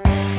you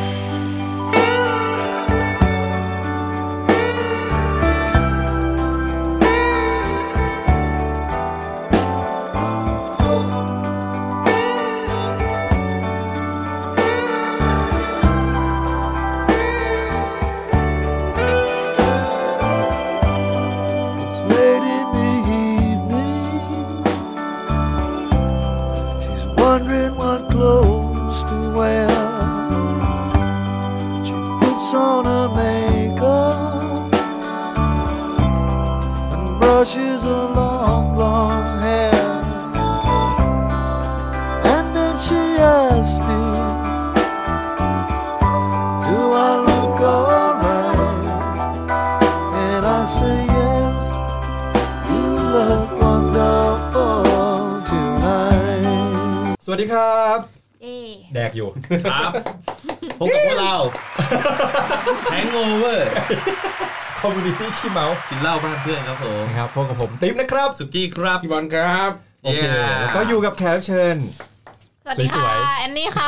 เมาส์กินเหล้าบ้านเพื่อนครับผมนะครับพบกับผมติ๊มนะครับสุกี้ครับพี่บอลครับโอเค Yeah แล้วก็อยู่กับแขกรับเชิญสวัสดีสค่ะวยแอนนี่ค่ะ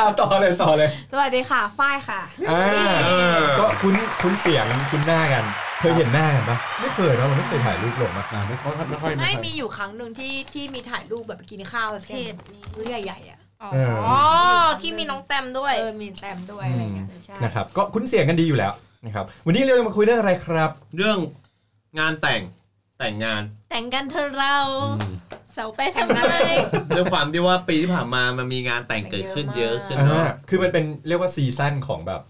อะต่อเลยต่อเลย สวัสดีค่ะฝ้ายค่ะอ่าเออก็คุ้นคุ้นเสียงคุ้นหน้ากัน เคยเห็นหน้ากันปะไม่เคยเนอะเราไม่เคยถ่ายรูปลงมาอ่าไม่ค่อยไม่ค่อยไม่ค่อยมีอยู่ครั้งหนึ่งที่ที่มีถ่ายรูปแบบกินข้าวแบบเทศนี้มื้อใหญ่ๆอะอ๋อเออที่มีน้องแตมด้วยเออมีแซมด้วยอะไรเงี้ยใช่นะครับก็คุ้นเสียงกันดีอยู่แล้ว นะครับวันนี้เราจะมาคุยเรื่องอะไรครับ เรื่องงานแต่งแต่งงาน แต่งกันเธอะเรา เสาไปทำไม ด้วยความที่ว่าปีที่ผ่านมามันมีงานแต่งเกิดขึ้นเยอะขึ้นอ่าเนาะคือมันเป็นเรียกว่าซีซั่นของแบบ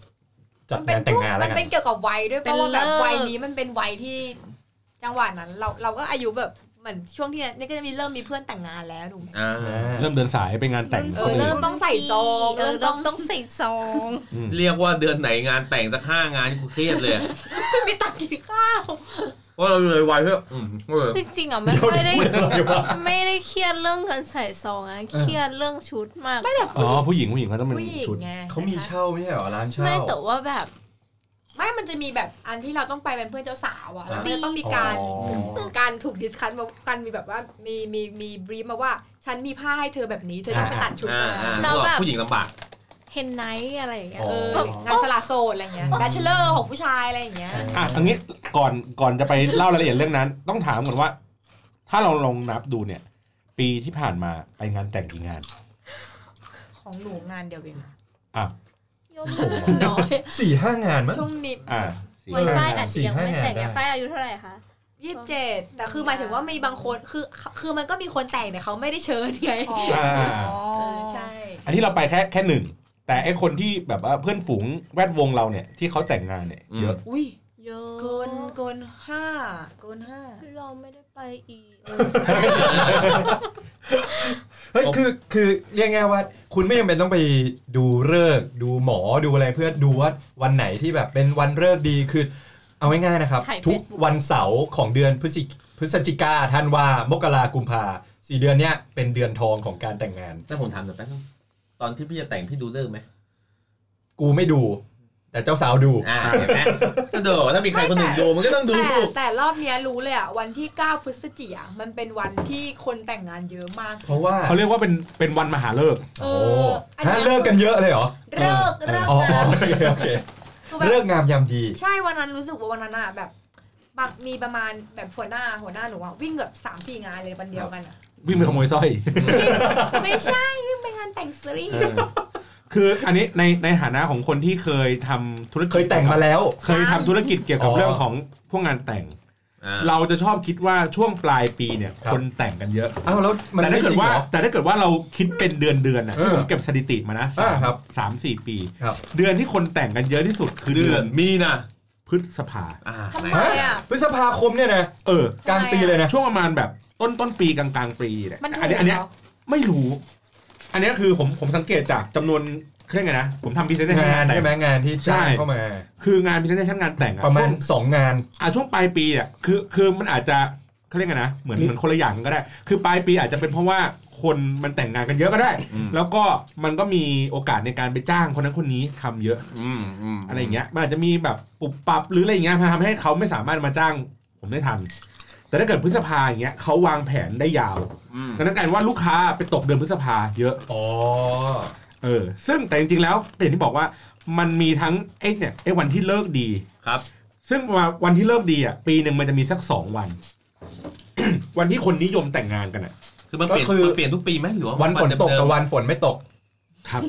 จัดมันเป็งานนแต่งงานมัแล้วนกัน เป็นเกี่ยวกับวัยด้วยเพราะว่าแบบวัยนี้มันเป็นวัยที่จังหวะนั้น เราเราก็อายุแบบ เหมือนช่วงที่นี่ก็จะมีเริ่มมีเพื่อนแต่งงานแล้วหนูอ่าเริ่มเดินสายไปงานแต่งเออเริ่มต้องใส่ซองเอเริ่อมต้ต้อองงต้องใส่ซองเรียกว่าเดือนไหนงานแต่งสักห้างานกูเครียดเลยอะมีตังค์กินข้าวเพราะเราเลยวัยเพื่ออืมเออจริงๆอะไม่ค่อยได้พูดอะไรวะไม่ได้เครียดเรื่องเงินใส่ซองอะเครียดเรื่องชุดมาก ไม่แต่อ๋อผู้หญิงผู้หญิงเขาต้องเป็นผู้หญิงชุดไงเขามีเช่าไม่ใช่เหรอร้านเช่า ไม่แต่ว่าแบบ ไม่มันจะมีแบบอันที่เราต้องไปเป็นเพื่อนเจ้าสาวอะแล้วมันอ่าจะต้องมีการอ๋อการถูกดิสคัทมากันมีแบบว่ามีมีมีบรีฟมาว่าฉันมีผ้าให้เธอแบบนี้เธอต้องไปตัดชุดอ่ามาอ่าแล้วแบบผู้หญิงลำบากเฮนไนท์อะไรอย่างเงี้ยอ๋เออองานสละโสดอะไรเงี้ยแบชเลอร์ของผู้ชายอะไรอย่างเงี้ยอะตรงนี้ก่อนก่อนจะไปเล่ารายละเอียดเรื่องนั้น ต้องถามก่อนว่า ถ้าเราลองนับดูเนี่ย ปีที่ผ่านมาไปงานแต่งกี่งาน ของหนูงานเดียวเองอะ ยมน้อยสี่ห้างานมั้งช่วงนี้อ่าสี่ไวไฟอาจจะยังไม่แต่งสี่ห้างานได้ไฟอายุเท่าไหร่คะ ยี่สิบเจ็ดแต่คือหมายถึงว่ามีบางคนคือคือมันก็มีคนแต่งแต่เขาไม่ได้เชิญไงอ่า เออใช่ อันนี้เราไปแค่แค่หนึ่ง แต่ไอคนที่แบบว่าเพื่อนฝูงแวดวงเราเนี่ยที่เขาแต่งงานเนี่ยอืมเยอะ อุ้ยเยอะเกินเกินห้าเกินห้าเราไม่ได้ ไปอีกเฮ้ยคือคือเรียกง่ายว่า คุณไม่จำเป็นต้องไปดูเลิกษ์ดูหมอดูอะไรเพื่อดูว่าวันไหนที่แบบเป็นวันเลิกษ์ดีคือเอาง่ายๆนะครับ ถ่ายทุก Facebook วันเสาร์ของเดือนพฤศจิพฤศจิกาธันวามกรากุมภาสี่เดือนเนี้ยเป็นเดือนทองของการแต่งงาน แต่ผมถามหน่อยแป๊บนึงตอนที่พี่จะแต่งพี่ดูเลิกษ์ไหม กูไม่ดู แต่เจ้าสาวดูอ่าเห็นไหมก็เดี๋ยวถ้ามีใครคนหนึ่งดูมันก็ต้องดู แต่แต่รอบเนี้ยรู้เลยอะวันที่ 9 พฤศจิกายนมันเป็นวันที่คนแต่งงานเยอะมาก เพราะว่าเขาเรียกว่าเป็นเป็นวันมหาฤกษ์เอโอ้ออันฮะเนี้ยเลิกกันเยอะเลยเหรอเลิกเลิกอ๋อนะโอเคโอเคคือแบบ เลิกงามยามดี ใช่วันนั้นรู้สึกว่าวันนั้นอะแบบบางมีประมาณแบบหัวหน้าหัวหน้าหนูอะวิ่งแบบสามสี่งานเลยวันเดียวกันอะวิ่งไปขโมยสร้อย ไม่ใช่วิ่งไปงานแต่งซีรีส์เออ คืออันนี้ในในฐานะของคนที่เคยทำธุรกิจเคยแต่งมาแล้ว เคยทำธุรกิจเกี่ยวกับอ๋อเรื่องของพวกงานแต่ง อ่า เราจะชอบคิดว่าช่วงปลายปีเนี่ยครับ คนแต่งกันเยอะ อ้าวแล้วมันแต่ไม่ถ้าเกิจริดงว่าเหรอ แต่ถ้าเกิดว่าเราคิดเป็นเดือนเดือนๆนะเออที่ผมเก็บสถิติมานะอ่าสามครับ สามสี่ปี ครับ เดือนที่คนแต่งกันเยอะที่สุดคือเดืเดืออนนมีนะพฤษภา อ่าทำไหนไมอะพฤษภาคมเนี่ยนะเออ กลางปีเลยนะ ช่วงประมาณแบบต้นต้นปีกลางกลางๆปีเนี่ยมันถูกอันนี้อันเนี้ยเหรอ ไม่รู้ อันเนี้ยคือผมผมสังเกตจากจำนวนเครื่องไงนะ ผมทำพรีเซนเตชันงานแต่ใช่ไหมงานที่จ้างใช่เข้ามา คืองานพรีเซนเตชันงานแต่งอะประมาณช่วงสองงานอะช่วงปลายปีเนี่ยคือคือมันอาจจะเขาเรียกไงนะเหมือนเหมือนคนละอย่างกันก็ได้ คือปลายปีอาจจะเป็นเพราะว่าคนมันแต่งงานกันเยอะก็ได้อืมแล้วก็มันก็มีโอกาสในการไปจ้างคนนั้นคนนี้ทำเยอะอืมอืมอะไรอย่างเงี้ยมันอาจจะมีแบบปุบปับหรืออะไรอย่างเงี้ยทำให้เขาไม่สามารถมาจ้างผมได้ทัน แต่ถ้าเกิดพฤษภาอย่างเงี้ยเขาวางแผนได้ยาวอืมดังนั้นกลายเป็นว่าลูกค้าไปตกเดือนพฤษภาเยอะ อ๋อ เออ ซึ่งแต่จริงๆแล้วอย่างที่บอกว่ามันมีทั้งไอ้เนี่ยไอ้วันที่เลิกดี ครับ ซึ่งวันที่เลิกดีอะปีหนึ่งมันจะมีสักสองวัน วันที่คนนิยมแต่งงานกันอะ คือมันเปลี่ยนก็คือ มันเปลี่ยนทุกปีไหมหรือว่าวันฝนตกเดิกับมวันฝนไม่ตก ครับ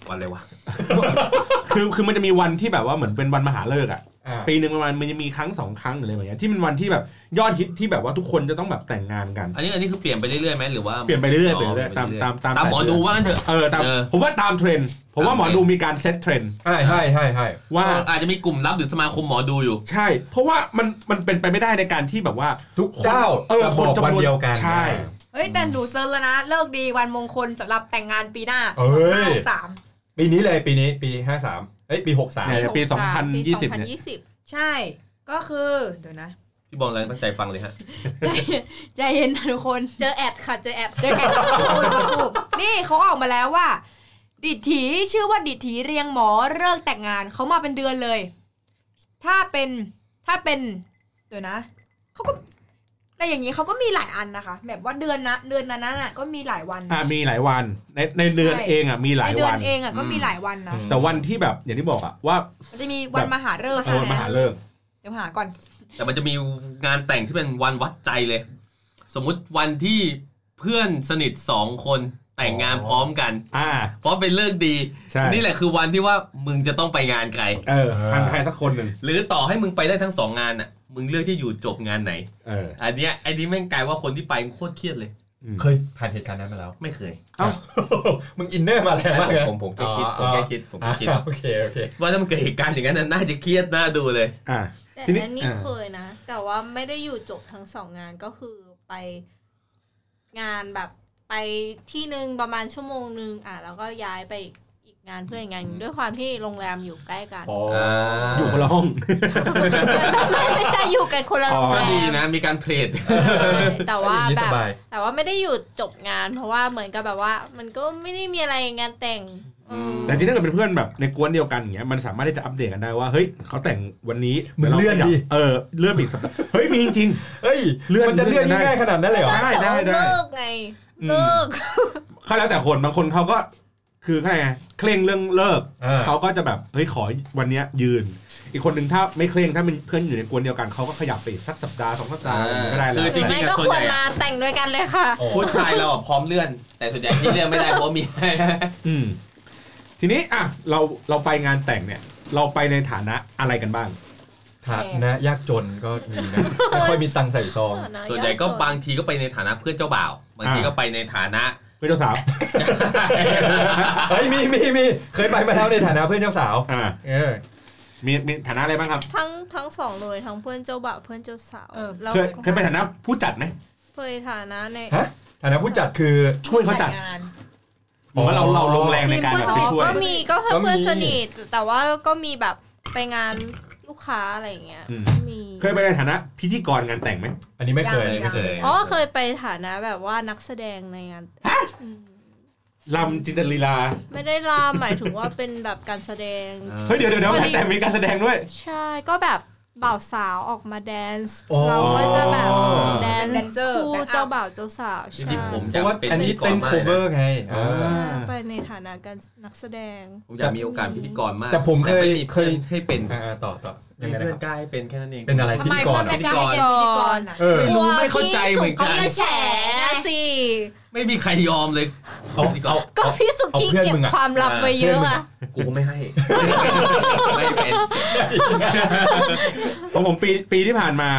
ๆวันอะไรวะ คือคือมันจะมีวันที่แบบว่าเหมือนเป็นวันมหาฤกษ์อะอ่า ปีหนึ่งประมาณมันจะมีครั้งสองครั้งหรืออะไรแบบเนี้ยที่เป็นวันที่แบบยอดฮิตที่แบบว่าทุกคนจะต้องแบบแต่งงานกัน อันนี้อันนี้คือเปลี่ยนไปเรื่อยๆไหมหรือว่าเปลี่ยนไปเรื่อยๆเปลี่ยนไปเรื่อยๆตามตามตามตามหมอดูว่างั้นเถอะเออตามเออผมว่าตามเทรนด์ผมว่าตามหมอดูมีการ set trend ใช่ใช่ใช่ใช่ว่าอาจจะมีกลุ่มลับหรือสมาคมหมอดูอยู่ ใช่ เพราะว่ามันมันเป็นไปไม่ได้ในการที่แบบว่าทุกเจ้าเออจะคบนอกจำนวนวันเดียวกันใช่เฮ้ยแต่หนู search แล้วนะฤกษ์ดีวันมงคลสำหรับแต่งงานปีหน้าเอ้ยสามปีนี้เลยปีนี้ปี53เอ้ยปี63เนี่ยปีหกสามปี 2020เนี่ย2020 ใช่ ก็คือเดี๋ยวนะ พี่บอลเลยตั้งใจฟังเลยฮะ ใจใจเย็นนะทุกคน เจอ ad ค่ะ เจอ ad เจอ adถูกนี่เขาออกมาแล้วว่า ดิถีชื่อว่าดิถีเรียงหมอเลิกแต่งงานเขามาเป็นเดือนเลย ถ้าเป็นถ้าเป็นเดี๋ยวนะเขาก็ แต่อย่างนี้เขาก็มีหลายอันนะคะ แบบว่าเดือนนะเดือนนั้นน่ะก็มีหลายวันอะมีหลายวันในในเดือนใช่เองอะมีหลาในยเดือวันน เองอะก็มีอืมหลายวันนะอืมแต่วันที่แบบอย่างที่บอกอะว่ามันจะมีวันมหาฤกษ์เออใช่ไหมหาเลิกษ์ เดี๋ยวหาก่อน แต่มันจะมีงานแต่งที่เป็นวันวัดใจเลย สมมุติวันที่เพื่อนสนิทสองคนแต่งงานพร้อมกัน อ่า เพราะเป็นเลิกดี ใช่ นี่แหละคือวันที่ว่ามึงจะต้องไปงานใคร เออทางใครสักคนหนึ่งหรือต่อให้มึงไปได้ทั้งสองงานอะ มึงเลือกที่อยู่จบงานไหนเอออันเนี้ยไอ้นี้แม่งกลายว่าคนที่ไปมึงโคตรเครียดเลยอืมเคยผ่านเหตุการณ์นั้นมาแล้ว ไม่เคยเอ้า มึงอินเนอร์มาแรงมากเลยผมผมแค่คิดผมแค่คิดผมแค่คิดอ่าโอเคโอเคว่าถ้ามันเกิดเหตุการณ์อย่างนั้นน่ะน่าจะเครียดน่าดูเลย อ่า แต่ทีนี้อันนี้อ่า เคยนะ แต่ว่าไม่ได้อยู่จบทั้งสองงานก็คือไปงานแบบไปที่หนึ่งประมาณชั่วโมงหนึ่งอะแล้วก็ย้ายไปอีกอีก งานเพื่ออีกงานหนึ่งด้วยความที่โรงแรมอยู่ใกล้กัน อ๋ออยู่คนละห้อง ไม่ไม่ใช่อยู่กันคนละโรงก็แรดีมนะมีการเทรดใช่แต่ว่าอย่างนี้แบสบ บาย แต่ว่าไม่ได้อยู่จบงาน เพราะว่าเหมือนกับแบบว่า มันก็ไม่ได้มีอะไรงานแต่งอืม แต่จริงๆถ้าเกิดเป็นเพื่อนแบบในกวนเดียวกันอย่างเงี้ยมันสามารถที่จะอัปเดตกันได้ว่าเฮ้ยเขาแต่งวันนี้มึงเลื่อนดิ เออเลื่อนไปอีกสัปดาห์เฮ้ยมีจริง เฮ้ยเลื่อนมันจะเลื่อนเลื่อนได้ ง่ายขนาดนั้นเลยเหรอ ได้ได้ได้แต่ว่าเลิกไง อืม เลิก ๆเขาแล้วแต่คนบางคนเขาก็ คือแค่ไงเคร่งเรื่องเลิกอ่าเขาก็จะแบบเฮ้ยขอวันเนี้ยยืน อีกคนหนึ่งถ้าไม่เคร่งถ้าเป็นเพื่อนอยู่ในกวนเดียวกันเขาก็ขยับไปอีกสักสัปดาห์สองสัปดาห์อ่าก็ได้แล้คือวจริงๆไม่ก็ส่วนควรใหญ่มาแต่งด้วยกันเลยค่ะผู้ชายเราอะพร้อมเลื่อน แต่ส่วนใหญ่ที่เลื่อนไม่ได้เพราะมี อืมทีนี้อะเราเราไปงานแต่งเนี่ย เราไปในฐานะอะไรกันบ้าง ฐานะยากจนก็มีนะไม่ค่อยมีตังค์ใส่ซอง ส่วนใหญ่ก็บางทีก็ไปในฐานะเพื่อนเจ้าบ่าว บางทีก็ไปในฐานะเพื่อนเจ้าสาวเฮ้ยมีมีมีเคยไปมาแล้วในฐานะเพื่อนเจ้าสาวอ่าเออมีมีฐานะอะไรบ้างครับ ทั้งทั้งสองเลยทั้งเพื่อนเจ้าบ่าวเพื่อนเจ้าสาวเออแล้วเคยเคยเป็นฐานะผู้จัดไหมเคยฐานะในฮะฐานะผู้จัดคือช่วยเขาจัดแต่งงานหรือว่าเราเราลงแรงในทีมการเพื่อนแบบสไปนิทช่วยก็มีก็ก็มีเพื่อนสนิทแต่ว่าก็มีแบบไปงาน ลูกค้าอะไรอย่างเงี้ยอืม มีเคยไปในฐานะพิธีกรงานแต่งไหมอันนี้ไม่เคยยังไม่เคย อ๋อเคยไปฐานะแบบว่านักแสดงในงานอืมลำจินตลีลาไม่ได้ลาหมายถึงว่าเป็นแบบการแสดง เฮ้ยเดี๋ยวเดี๋ยวเดี๋ยวงานแต่งมีการแสดงด้วย ใช่ก็แบบ บ่าวสาวออกมาแดนซ์อ๋อ เราก็จะแบบแดนเป็นแดนซ์เซอร์คู่แบ็คอัพเจ้าบ่าวเจ้าสาวจใช่ริงๆผมเพอยากราะว่าเป็นอันนี้พิธีกเป็นรมาก cover ไงอ๋อเออ ใช่ไปในฐานะการนักแสดง ผมอยากมีโอกาสพิธีกรมากแต่ผมเคยไม่มีเคยให้เป็น อ่าต่อต่อ ยังไงนะเพื่คอรับนกล้าให้เป็นแค่นั้นเอง เป็นอะไรทำพิไมธีกเพื่รอนเหรไม่อ กล้าให้เป็นพิธีกรอะ เออไม่รู้ไม่เข้าใจเหมือนกันกลัวพี่สุกี้แฉสิ ไม่มีใครยอมเลยเอาพิธีกรเอา ก็พี่สุกี้เอาเพื่อนเก็บมึงอะ ความลับไว้เยอะอะกูไม่ให้ ไม่เป็นของผมปีปีที่ผ่านมา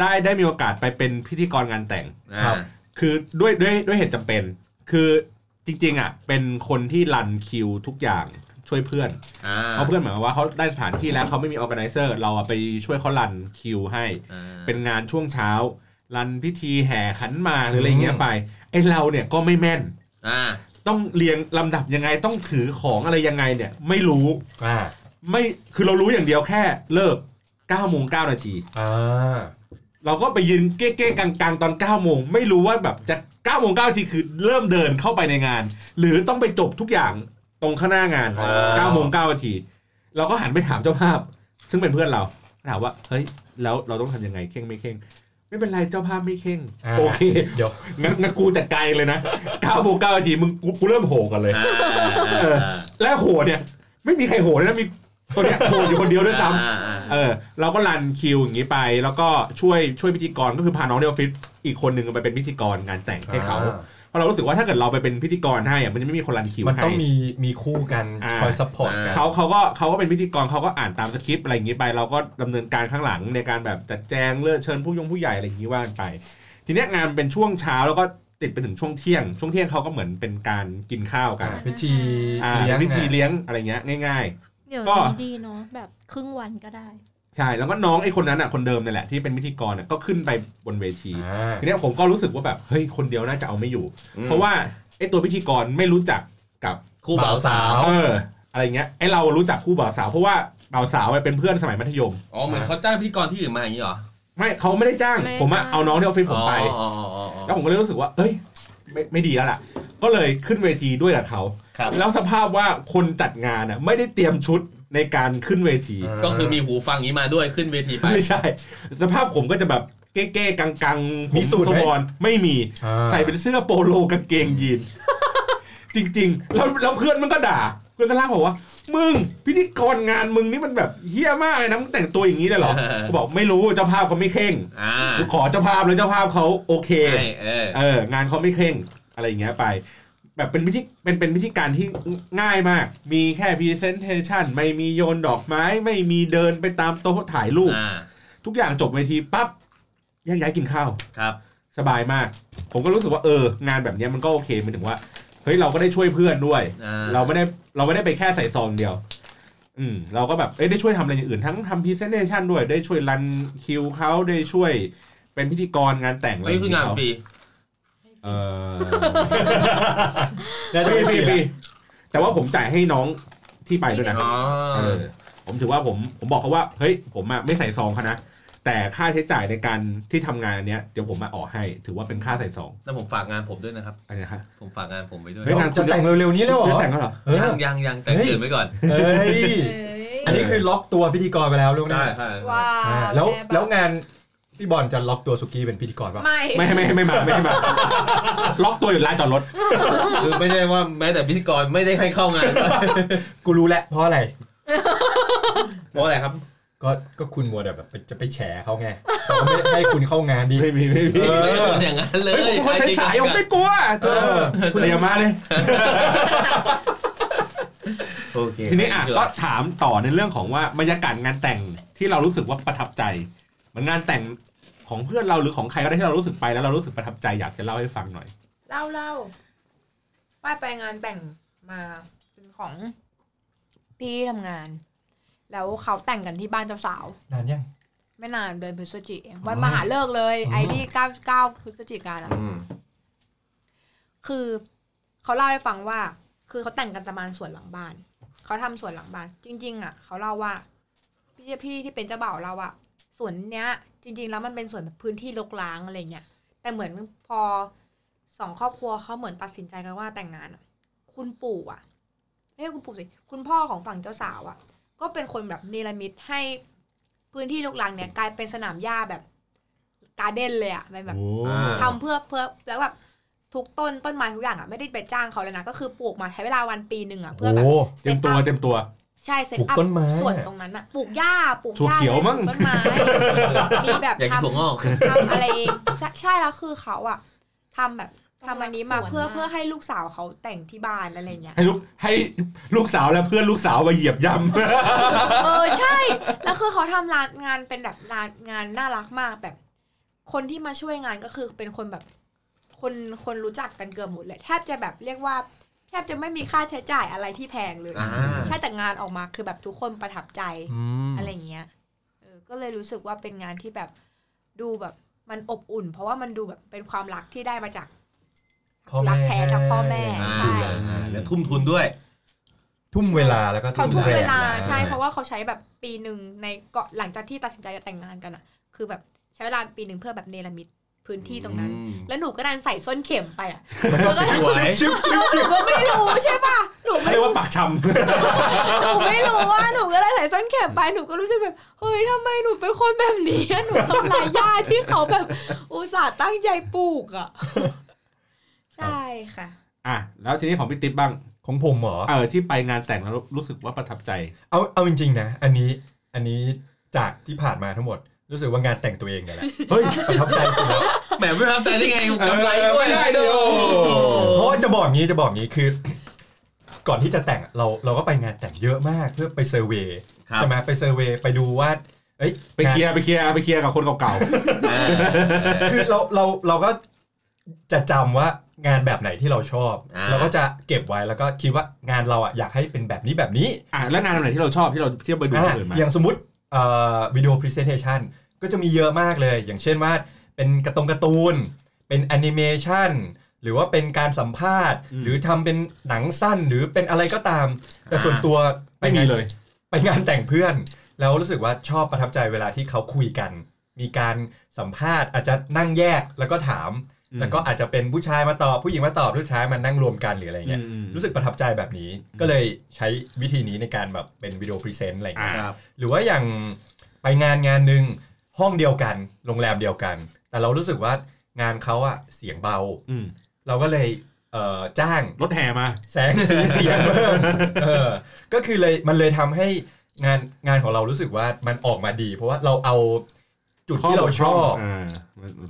ได้ได้มีโอกาสไปเป็นพิธีกรงานแต่งครับคือด้วยด้วยด้วยเหตุจำเป็น คือจริงๆอะเป็นคนที่รันคิวทุกอย่าง ช่วยเพื่อนอ่าเพราะเพื่อนหมายความว่าเขาได้สถานที่แล้วเขาไม่มีออ g a แก z นเซอร์เราอะไปช่วยเขารันคิวให้ อ่า เป็นงานช่วงเช้า รันพิธีแห่ขันหมากหรืออะไรอย่างเงี้ยไปไอเราเนี่ยก็ไม่แม่น อ่า ต้องเรียงลำดับยังไงต้องถือของอะไรยังไงเนี่ย ไม่รู้อ่าไม่คือเรารู้อย่างเดียวแค่เลิก9โมง9นาที อ่าเราก็ไปยืนเก้ๆกลางๆตอน9โมงไม่รู้ว่าแบบจะ9โมง9นาทีคือเริ่มเดินเข้าไปในงาน หรือต้องไปจบทุกอย่าง ตรงข้างหน้างานอ๋อ9โมง9นาทีเราก็หันไปถามเจ้าภาพ ซึ่งเป็นเพื่อนเราถามว่าเฮ้ยแล้วเราต้องทำยังไงเข่งไม่เข่งไม่เป็นไรเจ้าภาพไม่เข่งอ่า โอเคเดี๋ยวงั้นงั้นกูจัดการเลยนะเก้าโมงเก้านาทีมึงกูกูเริ่มโหกันเลย อ่าอ่าอ่าและโหเนี่ย ไม่มีใครโหเลยนะมีตัวเนี้ยโหอยู่คนเดียวด้วยซ้ำ อ่าอ่าเออเราก็ run คิวอย่างนี้ไป แล้วก็ช่วยช่วยพิธีกรก็คือพาน้องในออฟฟิศอีกคนหนึ่งไปเป็นพิธีกรงานแต่งให้เขา เพราะเรารู้สึกว่าถ้าเกิดเราไปเป็นพิธีกรให้อะมันจะไม่มีคน run คิวมันให้ต้องมีมีคู่กันอ่า คอย support กันเขาเขาก็เขาก็เป็นพิธีกรเขาก็อ่านตามสคริปต์อะไรอย่างนี้ไป เราก็ดำเนินการข้างหลังในการแบบจัดแจงเลือกเชิญผู้ยงผู้ใหญ่อะไรอย่างนี้ว่ากันไป ทีเนี้ยงานเป็นช่วงเช้าแล้วก็ติดไปถึงช่วงเที่ยง ช่วงเที่ยงเขาก็เหมือนเป็นการกินข้าวกันพิธีอ่าเลี้ยงพิธีอะเลี้ยงอะไรเงี้ยง่าย เดี๋ยวก็ นี้ดีเนาะแบบครึ่งวันก็ได้ๆ ใช่แล้วก็น้องไอ้คนนั้นอะคนเดิมนี่แหละที่เป็นพิธีกรอะก็ขึ้นไปบนเวทีอ่า ทีเนี้ยผมก็รู้สึกว่าแบบเฮ้ยคนเดียวน่าจะเอาไม่อยู่อืมเพราะว่าไอ้ตัวพิธีกรไม่รู้จักกับคู่บ่าวสาว เอออะไรเงี้ยไอ้เรารู้จักคู่บ่าวสาว เพราะว่าบ่าวสาวเป็นเพื่อนสมัยมัธยม อ๋อเหมือนเขาจ้างพิธีกรที่อื่นมาอย่างนี้เหรอไม่เขาไม่ได้จ้าง ไม่ได้ผมอะจ้าง เอาน้องที่ออฟฟิศผมไป อ๋ออ๋ออ๋ออ๋อแล้วผมก็เลยรู้สึกว่า เอ้ยไม่ไม่ดีแล้วล่ะ ก็เลยขึ้นเวทีด้วยกับเขา ครับ แล้วสภาพว่าคนจัดงานอะไม่ได้เตรียมชุด ในการขึ้นเวที ก็คือมีหูฟังนี้มาด้วยขึ้นเวทีไป ไม่ใช่ สภาพผมก็จะแบบเก้ๆกังๆมีสูทไหม สวอนไม่มี อ่า ใส่เป็นเสื้อโปโลกางเกงยีน จริง ๆ แล้วแล้วเพื่อนมันก็ด่า เพื่อนก็ลากบอกว่า มึงพิธีกรงานมึงนี่มันแบบเฮี้ยมากเลยนะมึงแต่งตัวอย่างนี้เลยเหรอเออกูบอกไม่รู้เจ้าภาพเขาไม่เข่งอ่ากูขอเจ้าภาพแล้วเจ้าภาพเขาโอเค ใช่เออ เอองานเขาไม่เคร่งอะไรอย่างเงี้ยไป แบบเป็นวิธีเป็นเป็นวิธีการที่ง่ายมาก มีแค่ presentation ไม่มีโยนดอกไม้ ไม่มีเดินไปตามโต๊ะถ่ายรูป อ่าทุกอย่างจบเวทีปั๊บแยกย้ายกินข้าว ครับ สบายมาก ผมก็รู้สึกว่าเออ งานแบบเนี้ยมันก็โอเคหมายถึงว่าเฮ้ยเราก็ได้ช่วยเพื่อนด้วย อ่า เราไม่ได้เราไม่ได้ไปแค่ใส่ซองเดียว อืม เราก็แบบเอ้ยได้ช่วยทำอะไรอย่างอื่นทั้งทำ presentation ด้วยได้ช่วยรันคิวเขาได้ช่วยเป็นพิธีกร งานแต่งอะไรนี่คืองานฟรี เออน่าฟจะรีเป็นฟรีฟฟรีรีแต่ว่าผมจ่ายให้น้องที่ไปด้วยนะอ๋อเออผมถือว่าผมผมบอกเขาว่า เฮ้ย ผมอะไม่ใส่ซองเขานะ แต่ค่าใช้จ่ายในการที่ทำงานอันเนี้ยเดี๋ยวผมมาออกให้ ถือว่าเป็นค่าใส่ซองแล้วผมฝากงานผมด้วยนะครับอันนี้ครับผมฝากงานผมไว้ด้วยเฮ้ยงานจะแต่งเร็วๆนี้แล้วเหรอ จะแต่งแล้วเหรอ เออยังยังยังแต่งเฮ้ย ตื่นไว้ก่อนเอ้ย เอ้ยอันนี้คือล็อกตัวพิธีกรไปแล้วลูกได้นะใช่ ว้าอ่าวแล้วแล้วงาน พี่บอลจะล็อกตัวสุกี้เป็นพิธีกรป่ะ ไม่ไม่ไม่ไม่มาไม่มาล็อกตัวอยู่ร้านจอดรถ คือไม่ใช่ว่าแม้แต่พิธีกรไม่ได้ให้เข้างาน กูรู้แล้วเพราะอะไร เพราะอะไรครับ ก็ก็คุณมัวแต่แบบไปจะไปแฉเขาไงเขาก็ไม่ให้คุณเข้างานดี ไม่มีไม่มีเออ ไม่ได้เป็นอย่างนั้นเลเฮ้ยยผมคนใช้สายผมไม่กลัวเออคุณอย่ามาเลย โอเคทีนี้อะก็ถามต่อในเรื่องของว่าบรรยากาศงานแต่งที่เรารู้สึกว่าประทับใจเหมันงานแต่ง ของเพื่อนเราหรือของใครก็ได้ที่เรารู้สึกไปแล้วเรารู้สึกประทับใจอยากจะเล่าให้ฟังหน่อย เล่าเล่าป้ายไปงานแต่งมาเป็นของพี่ที่ทำงาน แล้วเขาแต่งกันที่บ้านเจ้าสาว นานยัง ไม่นานเดือนพฤศจิกายนอ๋อวันมหาเลิกษ์เลยอ๋อไอ้ที่เก้าเก้าพฤศจิกายนอะอืมคือเขาเล่าให้ฟังว่า คือเขาแต่งกันประมาณส่วนหลังบ้าน เขาทำส่วนหลังบ้าน จริง ๆ อะ เขาเล่าว่า พี่พี่ที่เป็นเจ้าบ่าวเราอะส่วนเนี้ย จริง ๆ แล้วมันเป็นส่วนแบบพื้นที่รกร้างอะไรเงี้ยแต่เหมือนพอสองครอบครัวเขาเหมือนตัดสินใจกันว่าแต่งงานอะคุณปู่อะไม่ใช่คุณปู่สิคุณพ่อของฝั่งเจ้าสาวอะก็เป็นคนแบบเนรมิตให้พื้นที่รกร้างเนี้ยกลายเป็นสนามหญ้าแบบการ์เด้นเลยอะเป็นแบบทำเพื่อเพื่อแล้วแบบทุกต้นต้นไม้ทุกอย่างอะไม่ได้ไปจ้างเขาเลยนะ ก็คือปลูกมาใช้เวลาวันปีหนึ่งอะเพื่อแบบ โอ้เต็มตัวเต็มตัว ใช่เซ็ตปลูกอัพต้นไม้ ส่วนตรงนั้นอะปลูกหญ้าปลูกถั่วหญ้าเขียวลมั้ง ปลูกต้นไม้มีแบบอยากกินทำถั่วงอก ทำอะไรเองใช่ใช่แล้วคือเขาอะทำแบบทำอันนี้มาสวนเพื่อมากเพื่อให้ลูกสาวเขาแต่งที่บ้านอะไรเงี้ย ให้ลูกให้ลูกสาวและเพื่อนลูกสาวมาเหยียบย่ำเออใช่ แล้วคือเขาทำร้านงานเป็นแบบร้านงานน่ารักมากแบบ คนที่มาช่วยงานก็คือเป็นคนแบบ คนคนรู้จักกันเกือบหมดเลยแทบจะแบบเรียกว่าแทบจะไม่มีค่าใช้จ่ายอะไรที่แพงเลยอ่าใช่แต่งานออกมาคือแบบทุกคนประทับใจอืมอะไรอย่างเงี้ยเออก็เลยรู้สึกว่าเป็นงานที่แบบดูแบบมันอบอุ่น เพราะว่ามันดูแบบเป็นความรักที่ได้มาจากพ่อแม่รักแท้จากพ่อแม่อ่าใช่อ่าแล้วทุ่มทุนด้วย ทุ่มเวลาแล้วก็เขาทุกแรงเวลานะใช่เพราะว่าเขาใช้แบบปีหนึ่งในเกาะหลังจากที่ตัดสินใจจะแต่งงานกันอะ คือแบบใช้เวลาปีหนึ่งเพื่อแบบเนรมิต พื้นที่ตรงนั้นอืมแล้วหนูก็ดันใส่ส้นเข็มไปอะมันก็สวยจิ๊บจิ๊บจิ๊บหนูก็ไม่รู้ใช่ป่ะหนูเขาไม่เรียกว่าปากชหนูไม่รู้ว่าหนูก็เลยใส่ส้นเข็มบไปหนูก็รู้สึกแบบเฮ้ยทำไมหนูเป็นคนแบบนี้อะหนูทำลายหญ้าที่เขาแบบอุตส่าห์ตั้งใจปลูกอะใช่ค่ะอะแล้วทีนี้ของพี่ติ๊บบ้างของผมเหรอเออที่ไปงานแต่งแล้วรู้สึกว่าประทับใจ เอาเอาจริงๆนะ อันนี้อันนี้จากที่ผ่านมาทั้งหมด รู้สึกว่างานแต่งตัวเองเนี่ยแหละ เฮ้ยประทับใจสุดแล้วแหมไม่ประทับใจได้ไงกำไรด้วยไม่ได้เดี๋ยวเพราะว่าจะบอกงี้จะบอกงี้คือ ก่อนที่จะแต่งเราเราก็ไปงานแต่งเยอะมากเพื่อไปเซอร์เวย์ครับ ใช่ไหมไปเซอร์เวย์ไปดูว่าเอ้ยไปเคลียร์ไปเคลียร์ไปเคลียร์กับคนเก่าอ่าคือเราเราเราก็จะจำว่างานแบบไหนที่เราชอบ อ่า เราก็จะเก็บไว้แล้วก็คิดว่างานเราอะอยากให้เป็นแบบนี้แบบนี้ ๆอะแล้วงานอะไรที่เราชอบที่เราเที่ยวไปดูคนอะอื่นมาอย่างสมมติเอ่อวิดีโอ presentation ก็จะมีเยอะมากเลย อย่างเช่นว่าเป็นกระตงการ์ตูน เป็นแอนิเมชันหรือว่าเป็นการสัมภาษณ์ หรือทำเป็นหนังสั้นหรือเป็นอะไรก็ตาม แต่ส่วนตัวปไม่มีงานเลย ไปงานแต่งเพื่อน แล้วรู้สึกว่าชอบประทับใจเวลาที่เขาคุยกัน มีการสัมภาษณ์อาจจะนั่งแยกแล้วก็ถามอืมแล้วก็อาจจะเป็นผู้ชายมาตอบผู้หญิงมาตอบผู้ชายมานั่งรวมกันหรืออะไรเงี้ยอืมรู้สึกประทับใจแบบนี้ ก็เลยใช้วิธีนี้ในการแบบเป็นวิดีโอพรีเซนต์อะไรเงี้ยอ่าครับหรือว่าอย่างไปงานงานหนึ่ง ห้องเดียวกันโรงแรมเดียวกัน แต่เรารู้สึกว่างานเขาอะเสียงเบา อืมเราก็เลยเอ่อจ้างรถแห่มา แสงสีเสียงเพิ่มเออก็คือเลยมันเลยทำให้งานงานของเรารู้สึกว่ามันออกมาดี เพราะว่าเราเอาจุดที่เราชอบอ่า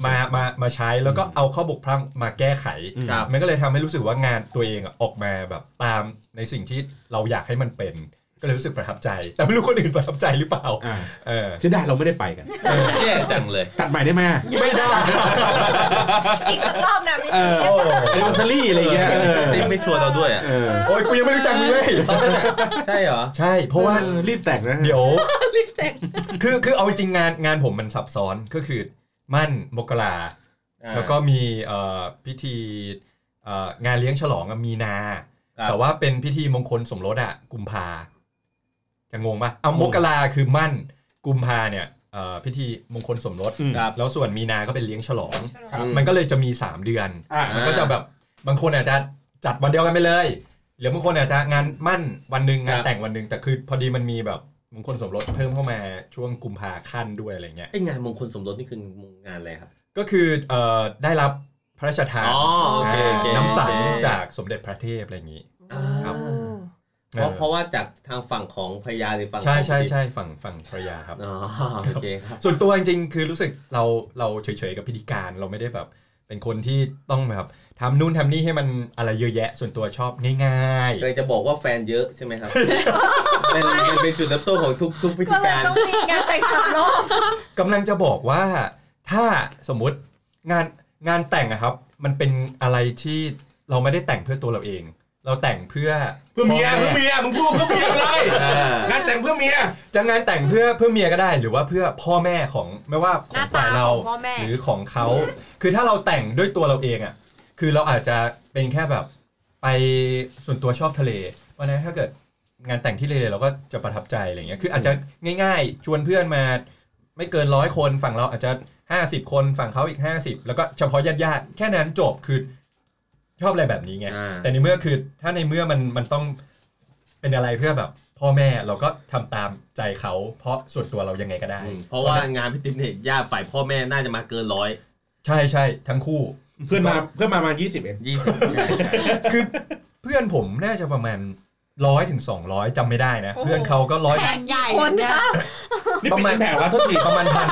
มามามาใช้แล้วก็เอาข้อบกพร่องมาแก้ไขอืมครับ มันก็เลยทำให้รู้สึกว่างานตัวเองอะออกมาแบบตามในสิ่งที่เราอยากให้มันเป็น ก็เลยรู้สึกประทับใจ แต่ไม่รู้คนอื่นประทับใจหรือเปล่าอ่าเออเสียดายเราไม่ได้ไปกัน แย่จังเลย ตัดใหม่ได้ไหมไม่ได้ อีกสักรอบนะพี่เออโอ้แอนนิวเซอรี่อะไรอย่างเงี้ยติ๊บไม่ชวนเราด้วยอะเออโอ้ยกูยังไม่รู้จักมึงเลยใช่เหรอ ใช่ เพราะว่า ออรีบแต่งนะ เดี๋ยว รีบแต่งคือคือเอาจริงๆงานงานผมมันซับซ้อนก็คือมั่นมกราแล้วก็มีเอ่อพิธีเอ่องานเลี้ยงฉลองอะมีนา ครับ แต่ว่าเป็นพิธีมงคลสมรสอะกุมภา จะงงปะเอามกราคือมั่นกุมภาเนี่ยเอ่อพิธีมงคลสมรสอืมครับแล้วส่วนมีนาก็เป็นเลี้ยงฉลอง ครับ มันก็เลยจะมี 3 เดือน อ่ามันก็จะแบบบางคนอาจจะจัดวันเดียวกันไปเลย หรือบางคนอาจจะงานมั่นวันหนึ่งงานครับ แต่งวันหนึ่งแต่คือพอดีมันมีแบบมงคลสมรสเพิ่มเข้ามาช่วงกุมภาขั้นด้วยอะไรเงี้ย ไองานมงคลสมรสนี่คืองานอะไรครับ ก็คือเอ่อได้รับพระราชทานอ๋อโอเคโอเค น้ำสังโอเคจากสมเด็จพระเทพอะไรอย่างนี้ ครับ เพราะเพราะว่าจากทางฝั่งของพญาหรือฝั่งใช่ของใช่ติ๊บใช่ฝั่งฝั่งภรรยาครับอ๋อโอเคครับส่วนตัวจริงๆคือรู้สึกเราเราเฉยๆกับพิธีการเราไม่ได้แบบเป็นคนที่ต้องแบบทำนู่นทำนี่ให้มันอะไรเยอะแยะ ส่วนตัวชอบง่ายเลยจะบอกว่าแฟนเยอะใช่ไหมครับเป็นมันเป็นจุดเริ่มต้นของทุกทุกพิก็ธีเลยการต้องมีงานแต่งสามรอบๆกำลังจะบอกว่าถ้าสมมุติงานงานแต่งอะครับ มันเป็นอะไรที่เราไม่ได้แต่งเพื่อตัวเราเอง เราแต่งเพื่อเพื่อเมียพ่เพื่อแเมียมึงพูดเพื่อเมียเลยอ่างานแต่งเพื่อเมีย จะงานแต่งเพื่อเพื่อเมียก็ได้ หรือว่าเพื่อพ่อแม่ของไม่ว่าขหอน้างฝ่าตายเราของพ่อแม่ หรือของเขา คือถ้าเราแต่งด้วยตัวเราเองอะ คือเราอาจจะเป็นแค่แบบไปส่วนตัวชอบทะเลเพราะฉะนั้นถ้าเกิดงานแต่งที่ทะเลเราก็จะประทับใจอะไรเงี้ยคืออาจจะง่ายๆ ชวนเพื่อนมา ไม่เกินร้อยคนฝั่งเราอาจจะ 50 คนฝั่งเขาอีก 50 แล้วก็เฉพาะญาติๆแค่นั้นจบคือ ชอบอะไรแบบนี้ไงอ่า แต่ในเมื่อคือถ้าในเมื่อมันมันต้องเป็นอะไรเพื่อแบบ พ่อแม่เราก็ทำตามใจเขาเพราะส่วนตัวเรายังไงก็ได้อืมเพราะว่างานพิธีเนี่ยญาติฝ่ายพ่อแม่น่าจะมาเกินร้อยใช่ใช่ทั้งคู่ เพื่อนมาเพื่อนมาประมาณยี่สิบเอ็ดยี่สิบใช่ใช่คือเพื่อนผมน่าจะประมาณร้อยถึงสองร้อยจำไม่ได้นะ โอ้โห เพื่อนเขาก็ร้อย แขกใหญ่คนเนี่ยคะนี่เป็นแผลวะโทษทีประมาณพัน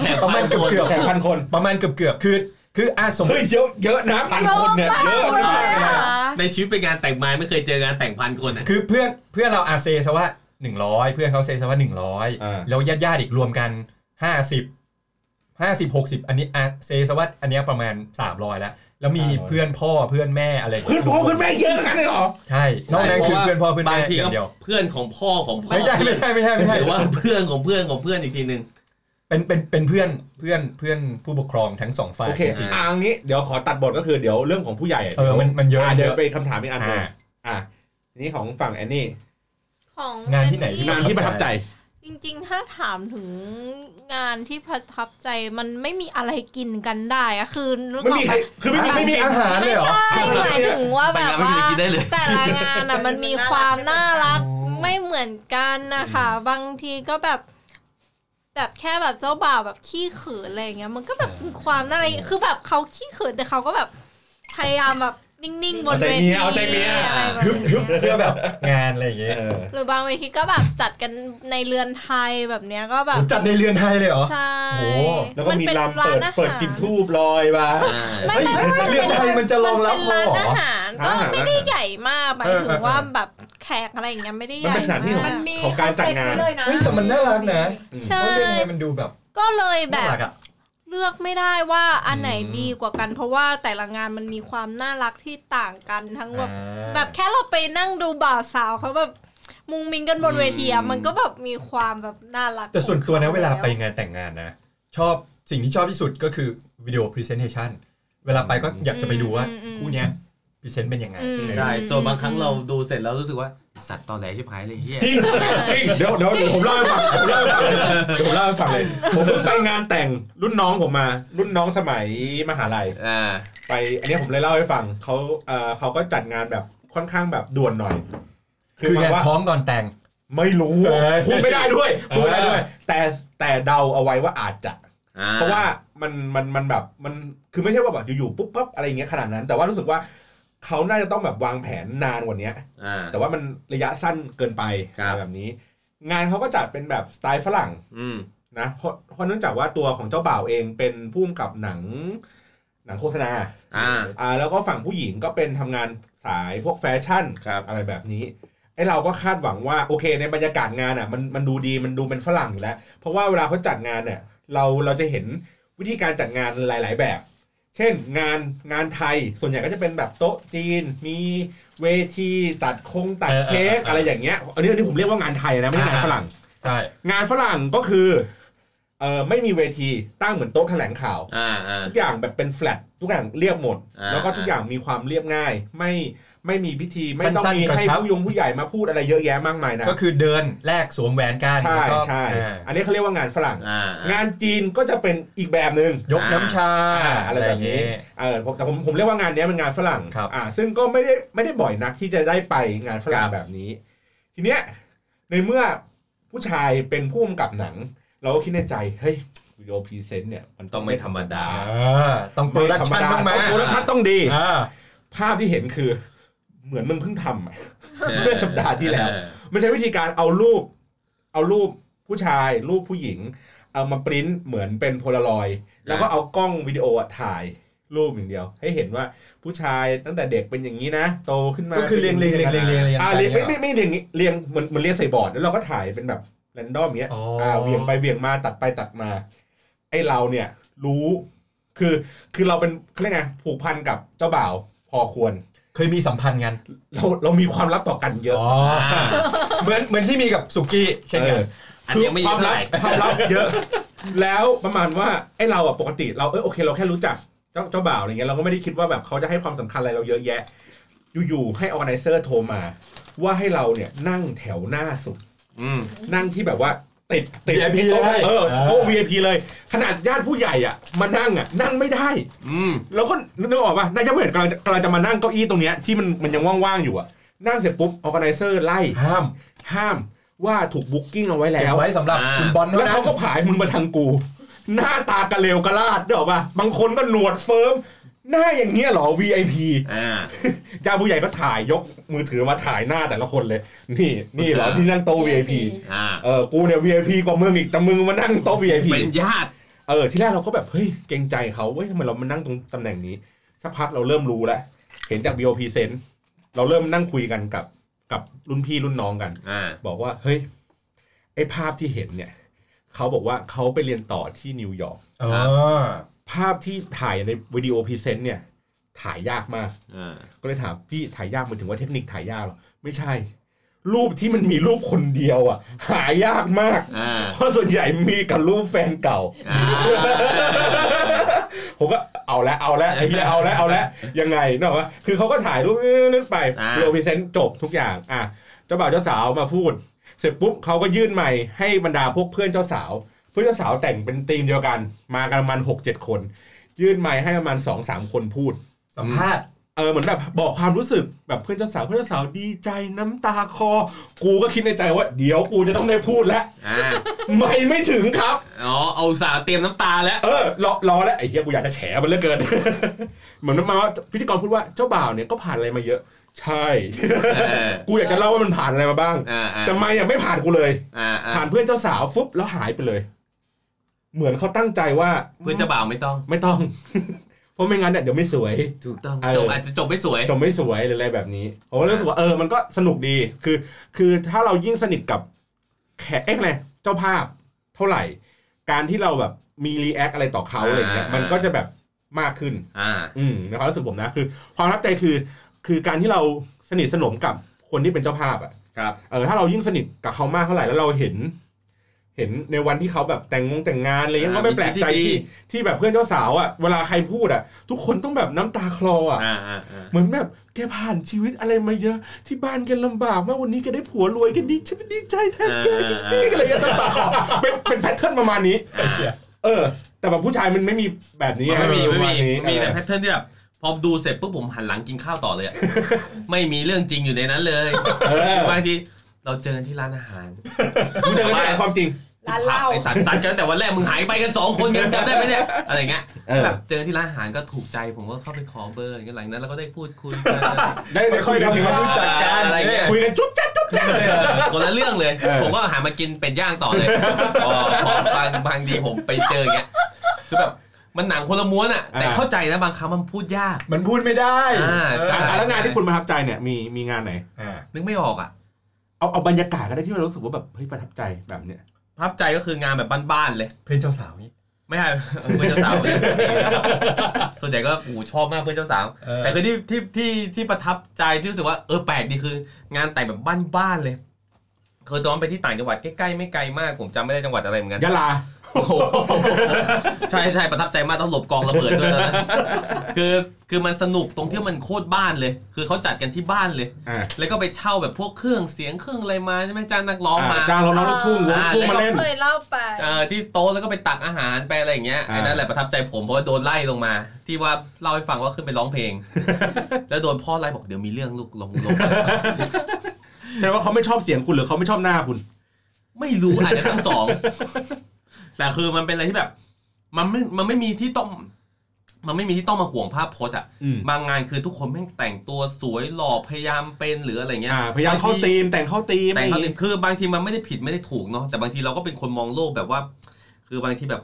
แขกประมาณเกือบเกือบแขกพันคน ประมาณเกือบเกือบคือ คืออะสมมเฮ้ยติเยอะเยอะนะพันคนเนี่ยเยอะมากเลยนะในชีวิตเป็นงานแต่งไม้ไม่เคยเจองานแต่งพันคนอะ คือเพื่อนเพื่อนเราอาเซซะว่าหนึ่งร้อยเพื่อนเขาเซซะว่าหนึ่งร้อยอ่าแล้วญาติญาติๆอีกรวมกันห้าสิบห้าสิบหกสิบอันนี้อาเซซะว่าอันเนี้ยประมาณสามร้อยแล้ว แล้วมีเพื่อนพ่อเพื่อนแม่อะไรเพื่อนพ่อเพื่อนแม่เยอะกันเลยเหรอ ใช่นอกนั้นคือเพื่อนพ่อเพื่อนบาแม่งทีอก็ย่างเดียวเพื่อนของพ่อของพ่อไม่ใช่ไม่ใช่ไม่ใช่ไม่ใช่ หรือว่าเพื่อนของเพื่อนของเพื่อนอีกทีหนึ่ง เป็นเป็นเป็นเพื่อนเพื่อนเพื่อนผู้ปกครองทั้งสองฝ่ายโอเคจริงอะอย่างนี้เดี๋ยวขอตัดบทก็คือเดี๋ยวเรื่องของผู้ใหญ่เออมันมันเยอะเดี๋ยวเยอะไปคำถามอีกอันหนึงอ่า อะทีนี้ของฝั่งแอนนี่ของงานที่ไหน ที่ งานที่ประทับใจ จริงๆ ถ้าถามถึงงานที่ประทับใจมันไม่มีอะไรกินกันได้อะคือนึกไม่ออมีกใครคือไม่มีไม่มีอาหารเลยเหรอ ไม่ใช่หมายถึงว่าไปแบบงานไม่ว่ามีกินได้เลย แต่ละงานอะมันมีความน่ารักไม่เหมือนกันนะคะ บางทีก็แบบ แบบแค่แบบเจ้าบ่าวแบบขี้เขินอะไรอย่างเงี้ยมันก็แบบเป็นความน่ารักคือแบบเขาขี้เขินแต่เขาก็แบบพยายามแบบ นิ่งๆบนเวทีเอาใจเมียอะไรแบบฮึบฮึบนี้เพื่อแบบงานอะไรอย่างเงี้ยเออหรือบางเวทีก็แบบจัดกันในเรือนไทยแบบเนี้ยก็แบบจัดในเรือนไทยเลยเหรอใช่โอ้แล้วก็มีนลำเปิดร้านอาหารเปิดกินทูบลอยมาอ่าไม่เฮ้ยไม่ไม่เรือนไทยมันจะรองรับมันเป็นร้านพอเหรออาหารก็ร้านอาหารไม่ได้ใหญ่มากหมายถึงเออเออว่าแบบแขกอะไรอย่างเงี้ยไม่ได้ใหมันญ่เป็นสถานที่ของมากมันมีของการจัดงานเขเซ็ตไว้เลยนะเฮ้ยแต่มันน่ารักนะใช่เพราะเรือนไทยมันดูแบบก็เลยแบน่าบรักอะ เลือกไม่ได้ว่าอันไหนอืมดีกว่ากัน เพราะว่าแต่ละงานมันมีความน่ารักที่ต่างกันทั้งแบบอ่าแบบแค่เราไปนั่งดูบ่าวสาวเขาแบบมุงมิงกันบนเวทีอะมันก็แบบมีความแบบน่ารัก แต่ส่วนตัวนะของขเวลาไปแงานแต่งงานนะ ชอบสิ่งที่ชอบที่สุดก็คือวิดีโอ presentation เวลาไปก็อยากจะไปดูว่าอืมอืมคู่เนี้ย present เป็นยังไงอืมใช่ส่วนบางครั้งเราดูเสร็จแล้วรู้สึกว่า สัตว์ตอแหลชิบหายเลยเฮียจริงจริงเดี๋ยวเดี๋ยวผมเล่าให้ฟังผมเล่าให้ฟังเลยเดี๋ยวผมเล่าให้ฟังเลยผมเพิ่งไปงานแต่งรุ่นน้องผมมา รุ่นน้องสมัยมหาลัยอ่าไปอันนี้ผมเลยเล่าให้ฟังเขาเอ่อเขาก็จัดงานแบบค่อนข้างแบบด่วนหน่อย คือหมาไงยว่าท้องก่อนแต่งไม่รู้เออพูดไม่ได้ด้วยพูดไม่ได้ด้วยเออแต่แต่เดาเอาไว้ว่าอาจจะอ่เพราะว่ามันมันมันแบบมันคือไม่ใช่ว่าแบบอยู่ๆปุ๊บปั๊บอะไรอย่างเงี้ยขนาดนั้น แต่ว่ารู้สึกว่า เขาน่าจะต้องแบบวางแผนนานกว่านี้อ่า แต่ว่ามันระยะสั้นเกินไปครับอะไรแบบนี้ งานเขาก็จัดเป็นแบบสไตล์ฝรั่งอืม นะเพราะเพราะเนื่องจากว่าตัวของเจ้าบ่าวเองเป็นผู้กำกับหนังหนังโฆษณาอ่า อ่าแล้วก็ฝั่งผู้หญิงก็เป็นทำงานสายพวกแฟชั่น ครับ อะไรแบบนี้ไอเราก็คาดหวังว่าโอเคในบรรยากาศงานอะมันมันดูดีมันดูเป็นฝรั่งอยู่แล้ว เพราะว่าเวลาเขาจัดงานเนี่ยเราเราจะเห็นวิธีการจัดงานหลาย ๆ แบบ เช่นงานงานไทยส่วนใหญ่ก็จะเป็นแบบโต๊ะจีน มีเวทีตัดคงตัดเออเออเค้กเออออะไรอย่างเงี้ยอันนี้อันนี้ผมเรียกว่างานไทยนะไม่ใช่งานฝรั่งใช่งานฝรั่งก็คือเออไม่มีเวทีตั้งเหมือนโต๊ะแถลงข่าวอ่าอ่าทุกอย่างแบบเป็นแฟลตทุกอย่างเรียบหมดอ่าแล้วก็ทุกอย่างมีความเรียบง่าย ไม่ ไม่มีพิธีไม่ต้องสั้นๆมีกระให้ชับผู้ยงผู้ใหญ่มาพูดอะไรเยอะแยะมากมายนะก็คือเดินแลกสวมแหวนกันใช่แล้วก็ใช่อ่าอันนี้เขาเรียกว่างานฝรั่งอ่างานจีนก็จะเป็นอีกแบบหนึ่งยกน้ำชาอ่าอะไรแบบนี้เออผมแต่ผมผมเรียกว่างานเนี้ยเป็นงานฝรั่งครับอ่าซึ่งก็ไม่ได้ไม่ได้บ่อยนักที่จะได้ไปงานฝรั่งแบบนี้ ทีเนี้ยในเมื่อผู้ชายเป็นผู้กำกับหนัง เราก็คิดในใจเฮ้ยวิดีโอ present เนี่ยมันต้องไม่ธรรมดาอ่าต้องไม่ธรรมดา production ต้องมา production ต้องดีอ่าภาพที่เห็นคือ เหมือนมึงเพิ่งทำอะ เมื่อสัปดาห์ที่แล้วไม่ใช่วิธีการเอารูป เอารูปผู้ชาย รูปผู้หญิง เอามาปริ้นเหมือนเป็นโพลารอยด์แล้วก็เอากล้องวิดีโออะถ่ายรูปอย่างเดียว ให้เห็นว่าผู้ชายตั้งแต่เด็กเป็นอย่างนี้นะ โตขึ้นมาก็คือเรียงเรียงเรียงเรียงเรียงเรียงอ่ากันเรียงไม่นี่ไม่ไม่เรียงเรียงเหมือนเหมือนเรียงใส่บอร์ดแล้วเราก็ถ่ายเป็นแบบแรนดอมเงี้ย อ๋ออ่าเวียงไปเวียงมาตัดไปตัดมา ไอเราเนี่ยรู้คือคือเราเป็นเขาเรียกไงผูกพันกับเจ้าบ่าวพอควร เคยมีสัมพันธ์กันเราเรามีความลับต่อกันเยอะอ๋อเหมือนเหมือนที่มีกับสุกี้เช่นกันเอออันนี้ยังไม่เยควาอะมเท่าลัไหบร่ความลับเยอะ แล้วประมาณว่าไอ้เราอะปกติเราเออโอเคเราแค่รู้จักเจ้าเจ้าบ่าวอะไรเงี้ยเราก็ไม่ได้คิดว่าแบบเขาจะให้ความสำคัญอะไรเราเยอะแยะ อยู่ๆให้ออ g a ไนเซอร์โทรมา ว่าให้เราเนี่ยนั่งแถวหน้าสุดอืมนั่งที่แบบว่า ติดติด VIP โต๊ะเลยเอออ่าโต๊ะ VIP เลย ขนาดญาติผู้ใหญ่อะมานั่งอะนั่งไม่ได้ อืม แล้วก็นึกออกป่ะนายจะเห็นกำลังจะกำลังจะมานั่งเก้าอี้ตรงเนี้ยที่มันมันยังว่างๆอยู่อะนั่งเสร็จปุ๊บออ g a ไนเซอร์ไล่ห้ามห้ามว่าถูก booking เอาไว้แล้ว เก็บไว้สำหรับอ่า คุณบอลเท่าแล้วนั้เขานก็ผายมึงมาทางกู หน้าตากระเลวกระลาดเด้อป่ะบางคนก็หนวดเฟิ้ม หน้าอย่างเงี้ยเหรอ VIP อ่าเจ้าผู้ใหญ่ก็ถ่ายยกมือถือมาถ่ายหน้าแต่ละคนเลย นี่นี่เหรอที่นั่งโต๊ะ VIP อ่าเออกูเนี่ย VIP กว่ามึงอีกแต่มึงมานั่งโต๊ะ VIP เป็นญาติเออที่แรกเราก็แบบเฮ้ยเกรงใจเขาเว้ยทำไมเรามานั่งตรงตำแหน่งนี้สักพักเราเริ่มรู้แล้วเห็นจาก BOP เซนเราเริ่มนั่งคุยกันกับกับรุ่นพี่รุ่นน้องกันอ่าบอกว่าเฮ้ยไอ้ภาพที่เห็นเนี่ยเขาบอกว่าเขาไปเรียนต่อที่นิวยอร์กอ๋อ ภาพที่ถ่ายในวิดีโอ present เนี่ย ถ่ายยากมาก อ่าก็เลยถามพี่ถ่ายยากหมายถึงว่าเทคนิคถ่ายยากเหรอ ไม่ใช่ รูปที่มันมีรูปคนเดียวอะ หายากมาก อ่าเพราะส่วนใหญ่มีกับรูปแฟนเก่า อ่า ผมก็เอาละเอาละไอ้เหี้ยเอาละเอาละยังไงเนกอะคือเขาก็ถ่ายรูปนั้นไปอ่าวิดีโอ present จบทุกอย่าง อะเจ้าบ่าวเจ้าสาวมาพูด เสร็จปุ๊บเขาก็ยื่นไมค์ให้บรรดาพวกเพื่อนเจ้าสาว เพื่อนเจ้าสาวแต่งเป็นทีมเดียวกัน มากันประมาณหกเจ็ดคน ยื่นไมค์ให้ประมาณสองสามคนพูด สัมภาษณ์เออเหมือนแบบบอกความรู้สึกแบบเพื่อนเจ้าสาวเพื่อนเจ้าสาวดีใจน้ำตาคลอ กูก็คิดในใจว่า เดี๋ยวกูจะต้องได้พูดแล้ว อ่าไม่ไม่ถึงครับ อ๋อเอาสาวเตรียมน้ำตาแล้ว เออรอรอแล้วไอ้เหี้ยกูอยากจะแฉมันเหลือเกิน เหมือนมาว่าพิธีกรพูดว่าเจ้าบ่าวเนี่ยก็ผ่านอะไรมาเยอะ ใช่ เออกูอยากจะเล่าว่ามันผ่านอะไรมาบ้าง อ่าอ่าแต่ไม่อะไม่ผ่านกูเลย อ่าอ่าผ่านเพื่อนเจ้าสาวฟุบแล้วหายไปเลย เหมือนเขาตั้งใจว่าเพื่อนเจ้าบ่าวไม่ต้อง ไม่ต้อง เพราะไม่งั้นเนี่ยเดี๋ยวไม่สวย ถูกต้องเออ จบอาจจะจบไม่สวยจบไม่สวยหรืออะไรแบบนี้ผมก็รู้สึกว่าเออมันก็สนุกดีคือ คือถ้าเรายิ่งสนิทกับแขกเอ๊ะไงเจ้าภาพเท่าไหร่ การที่เราแบบมีรีแอคอะไรต่อเขาอะไรเงี้ยอ่ามั มันก็จะแบบมากขึ้น อ่า อืมในความรู้สึกผมนะคือ ความประทับใจคือ คือการที่เราสนิทสนมกับคนที่เป็นเจ้าภาพอะ ครับ เออถ้าเรายิ่งสนิทกับเขามากเท่าไหร่แล้วเราเห็น เห็นในวันที่เขาแบบแต่งงงแต่งงานอะไรเงี้ยอ่าก็ไม่แปลกใจมีชีวิตที่ที่ดีที่แบบเพื่อนเจ้าสาวอะเวลาใครพูดอะ ทุกคนต้องแบบน้ำตาคลออะอ่าอ่าอ่าเหมือนแบบแกผ่านชีวิตอะไรมาเยอะ ที่บ้านแกลำบากมากวันนี้แกได้ผัวรวยแกดีฉันจะดีใจแทนแกจริงๆอะไรอย่างเงี้ยน้ำตาคลอเป็นเป็นแพทเทิร์นประมาณนี้อ่าเออ แต่แบบผู้ชายมันไม่มีแบบนี้ไม่มีปไม่ระามีณนี้มีแต่เออแพทเทิร์นที่แบบพอดูเสร็จปุ๊บผมหันหลังกินข้าวต่อเลยอะไม่มีเรื่องจริงอยู่ในนั้นเลยเออบางทีเราเจอกันที่ร้านอาหารมึงจะไม่ได้ความจริง ร้านเหล้าไอสัตว์สัตว์กันแต่วันแรกมึงหายไปกันสองคนกันจำได้ไหมเนี่ยอะไรเงี้ยเออ แบบเจอที่ร้านอาหารก็ถูกใจผมก็เข้าไปขอเบอร์กันหลังนั้นเราก็ได้พูดคุยกัน ได้ได้คุยกันค่อยๆทำความรู้จักกันอะไรเงี้ย คุยกันจุ๊บจ๊บจุ๊บจ๊บเลยคนละเรื่องเลย เออ ผมก็หามากินเป็ดย่างต่อเลยพอพอบางบางทีผมไปเจออย่างเงี้ยคือแบบมันหนังคนละม้วนอะแต่เข้าใจนะบางครั้งมันพูดยาก มันพูดไม่ได้อ่าใช่ อะแล้วงานที่คุณประทับใจเนี่ยมีมีงานไหน อ่านึกไม่ออกอะเอาเอาบรรยากาศก็ได้ที่เรารู้สึกว่าแบบเฮ้ยประทับใจแบบเนี้ยประ ทับใจก็คืองานแบบบ้านๆเลย เพื่อนเจ้าสาวนี่ไม่ใช่เพื่อนเจ้าสาวเนี่ยส่วนใหญ่ก็โอ้โหชอบมากเพื่อนเจ้าสาว แต่คือที่ที่ที่ที่ประทับใจที่รู้สึกว่าเออแปลกดีคือ งานแต่งแบบบ้านๆเลยเคยตอนไปที่ต่างจังหวัดใกล้ๆไม่ไกลมากผมจำไม่ได้จังหวัดอะไรเหมือนกันยะลาโอ้โห ใช่ใช่ประทับใจมากต้องหลบกองระเบิดด้วยนะคือคือมันสนุกตรงที่มันโคตรบ้านเลย คือเขาจัดกันที่บ้านเลย อ่าแล้วก็ไปเช่าแบบพวกเครื่องเสียงเครื่องอะไรมาใช่ไหมจ้างนักร้องมา จ้างเราน้องลูกทุ่งวงอ่าทุ่งมาเล่น เคยเล่าไป เอ่อที่โต๊ะแล้วก็ไปตักอาหารไปอะไรอย่างเงี้ยอ่า ไอ้นั่นแหละประทับใจผมเพราะว่าโดนไล่ลงมา ที่ว่าเล่าให้ฟังว่าขึ้นไปร้องเพลง แล้วโดนพ่อไล่บอกเดี๋ยวมีเรื่องลูกลงลงแสดงว่าเขาไม่ชอบเสียงคุณหรือเขาไม่ชอบหน้าคุณ ไม่รู้อาจจะทั้งสอง แต่คือมันเป็นอะไรที่แบบ มันไม่มันไม่มีที่ต้อง มันไม่มีที่ต้องมาห่วงภาพพจน์อะอืม บางงานคือทุกคนแม่งแต่งตัวสวยหล่อพยายามเป็นหรืออะไรเงี้ยอ่าพยายามเข้าบงทีธีมแต่งเข้าธีมแต่อะไรอเขาย่างงี้คือบางทีมันไม่ได้ผิดไม่ได้ถูกเนาะแต่บางทีเราก็เป็นคนมองโลกแบบว่า คือบางทีแบบ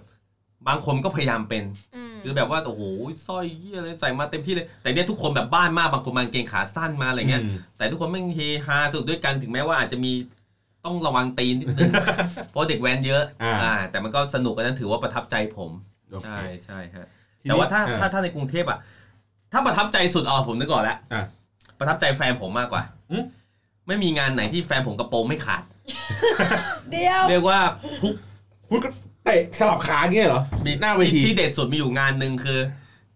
บางคนก็พยายามเป็น อืมคือแบบว่าโอ้โหสร้อยเยี่ยอะไรใส่มาเต็มที่เลย แต่เนี่ยทุกคนแบบบ้านมากบางคนมากางเกงขาสั้นมาอะไรเงี้ย อืม แต่ทุกคนแม่งเฮฮาสนุกด้วยกันถึงแม้ว่าอาจจะมี ต้องระวังตีนนิดนึงเพราะเด็กแว้นเยอะอ่าแต่มันก็สนุกอันนั้นถือว่าประทับใจผมโอเคใช่ใช่ฮะทีนี้แต่ว่าถ้าอ่าถ้าถ้าในกรุงเทพอะถ้าประทับใจสุดอ๋อผมนึกก่อนแล้วอะประทับใจแฟนผมมากกว่าอืมไม่มีงานไหนที่แฟนผมกระโปรงไม่ขาด เดียวเรียกว่าทุกคุณก็เตะสลับขาอย่างเงี้ยเหรอมีหน้าเวทีที่เด็ดสุดมีอยู่งานหนึ่งคือ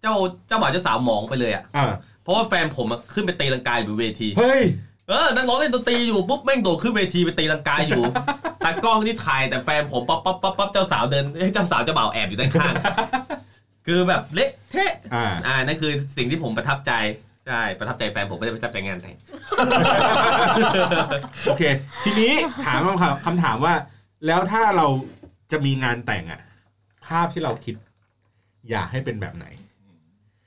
เจ้าเจ้าบ่าวเจ้าสาวหมองไปเลยอะอ่าเพราะว่าแฟนผมอะขึ้นไปตีลังกาอยู่เวทีเฮ้ย เออนักร้องเล่นดนตรีอยู่ปุ๊บแม่งโดดขึ้นเวทีไปตีลังกาอยู่ตากล้องที่ถ่ายแต่แฟนผมปั๊บปั๊บปั๊บปั๊บเจ้าสาวเดินเอ้ยเจ้าสาวเจ้าบ่าวแอบอยู่ด้านข้างคือแบบเละเทะอ่า อ่านั่นคือสิ่งที่ผมประทับใจใช่ประทับใจแฟนผมไม่ได้ประทับใจงานแต่งโอเค ทีนี้ถามคำถามคำถามว่า แล้วถ้าเราจะมีงานแต่งอะภาพที่เราคิด อยากให้เป็นแบบไหน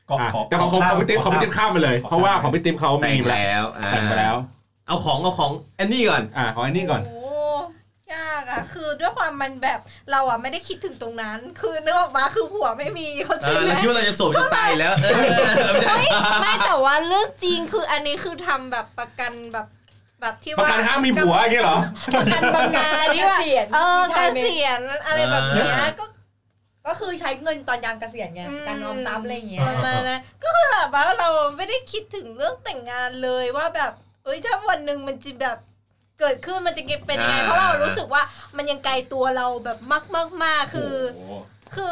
ก็อะขอแต่ของของของพี่ติ๊บของพี่ติ๊บข้ามไปเลยขอข้ามเพราะว่าของพี่ติ๊บเขาแต่มีงมาแล้วแล้วอ่าแต่งมาแล้ว เอาของเอาของแอนนี่ก่อนอ่าของอันนี้ก่อนโอ้ยากอะคือด้วยความมันแบบเราอะไม่ได้คิดถึงตรงนั้น คือนึกออกมาคือหัวไม่มีเขาใจเออไหมเราคิดว่าเราจะโสดจะตายแล้วเออไม่ใช่ไม่แต่ว่าเรื่องจริงคืออันนี้คือทำแบบประกันแบบแบบที่ประว่ากันห้ามมีผัวอย่างเงี้ยเหรอประกันบางงานที่ว่าเกษียณเออที่เกไทยไหมษียณอะไรแบบเนี้ยก็ ก็คือใช้เงินตอนยามเกษียณไงอืม การออมทรัพย์อะไรอย่างเงี้ยประมาณนั้นก็คือแบบว่าเราไม่ได้คิดถึงเรื่องแต่งงานเลยว่าแบบเอ้ยถ้าวันหนึ่งมันจะแบบเกิดขึ้นมันจะเป็นยังไงอ่า เพราะเรารู้สึกว่ามันยังไกลตัวเราแบบมากมากมากคือคือ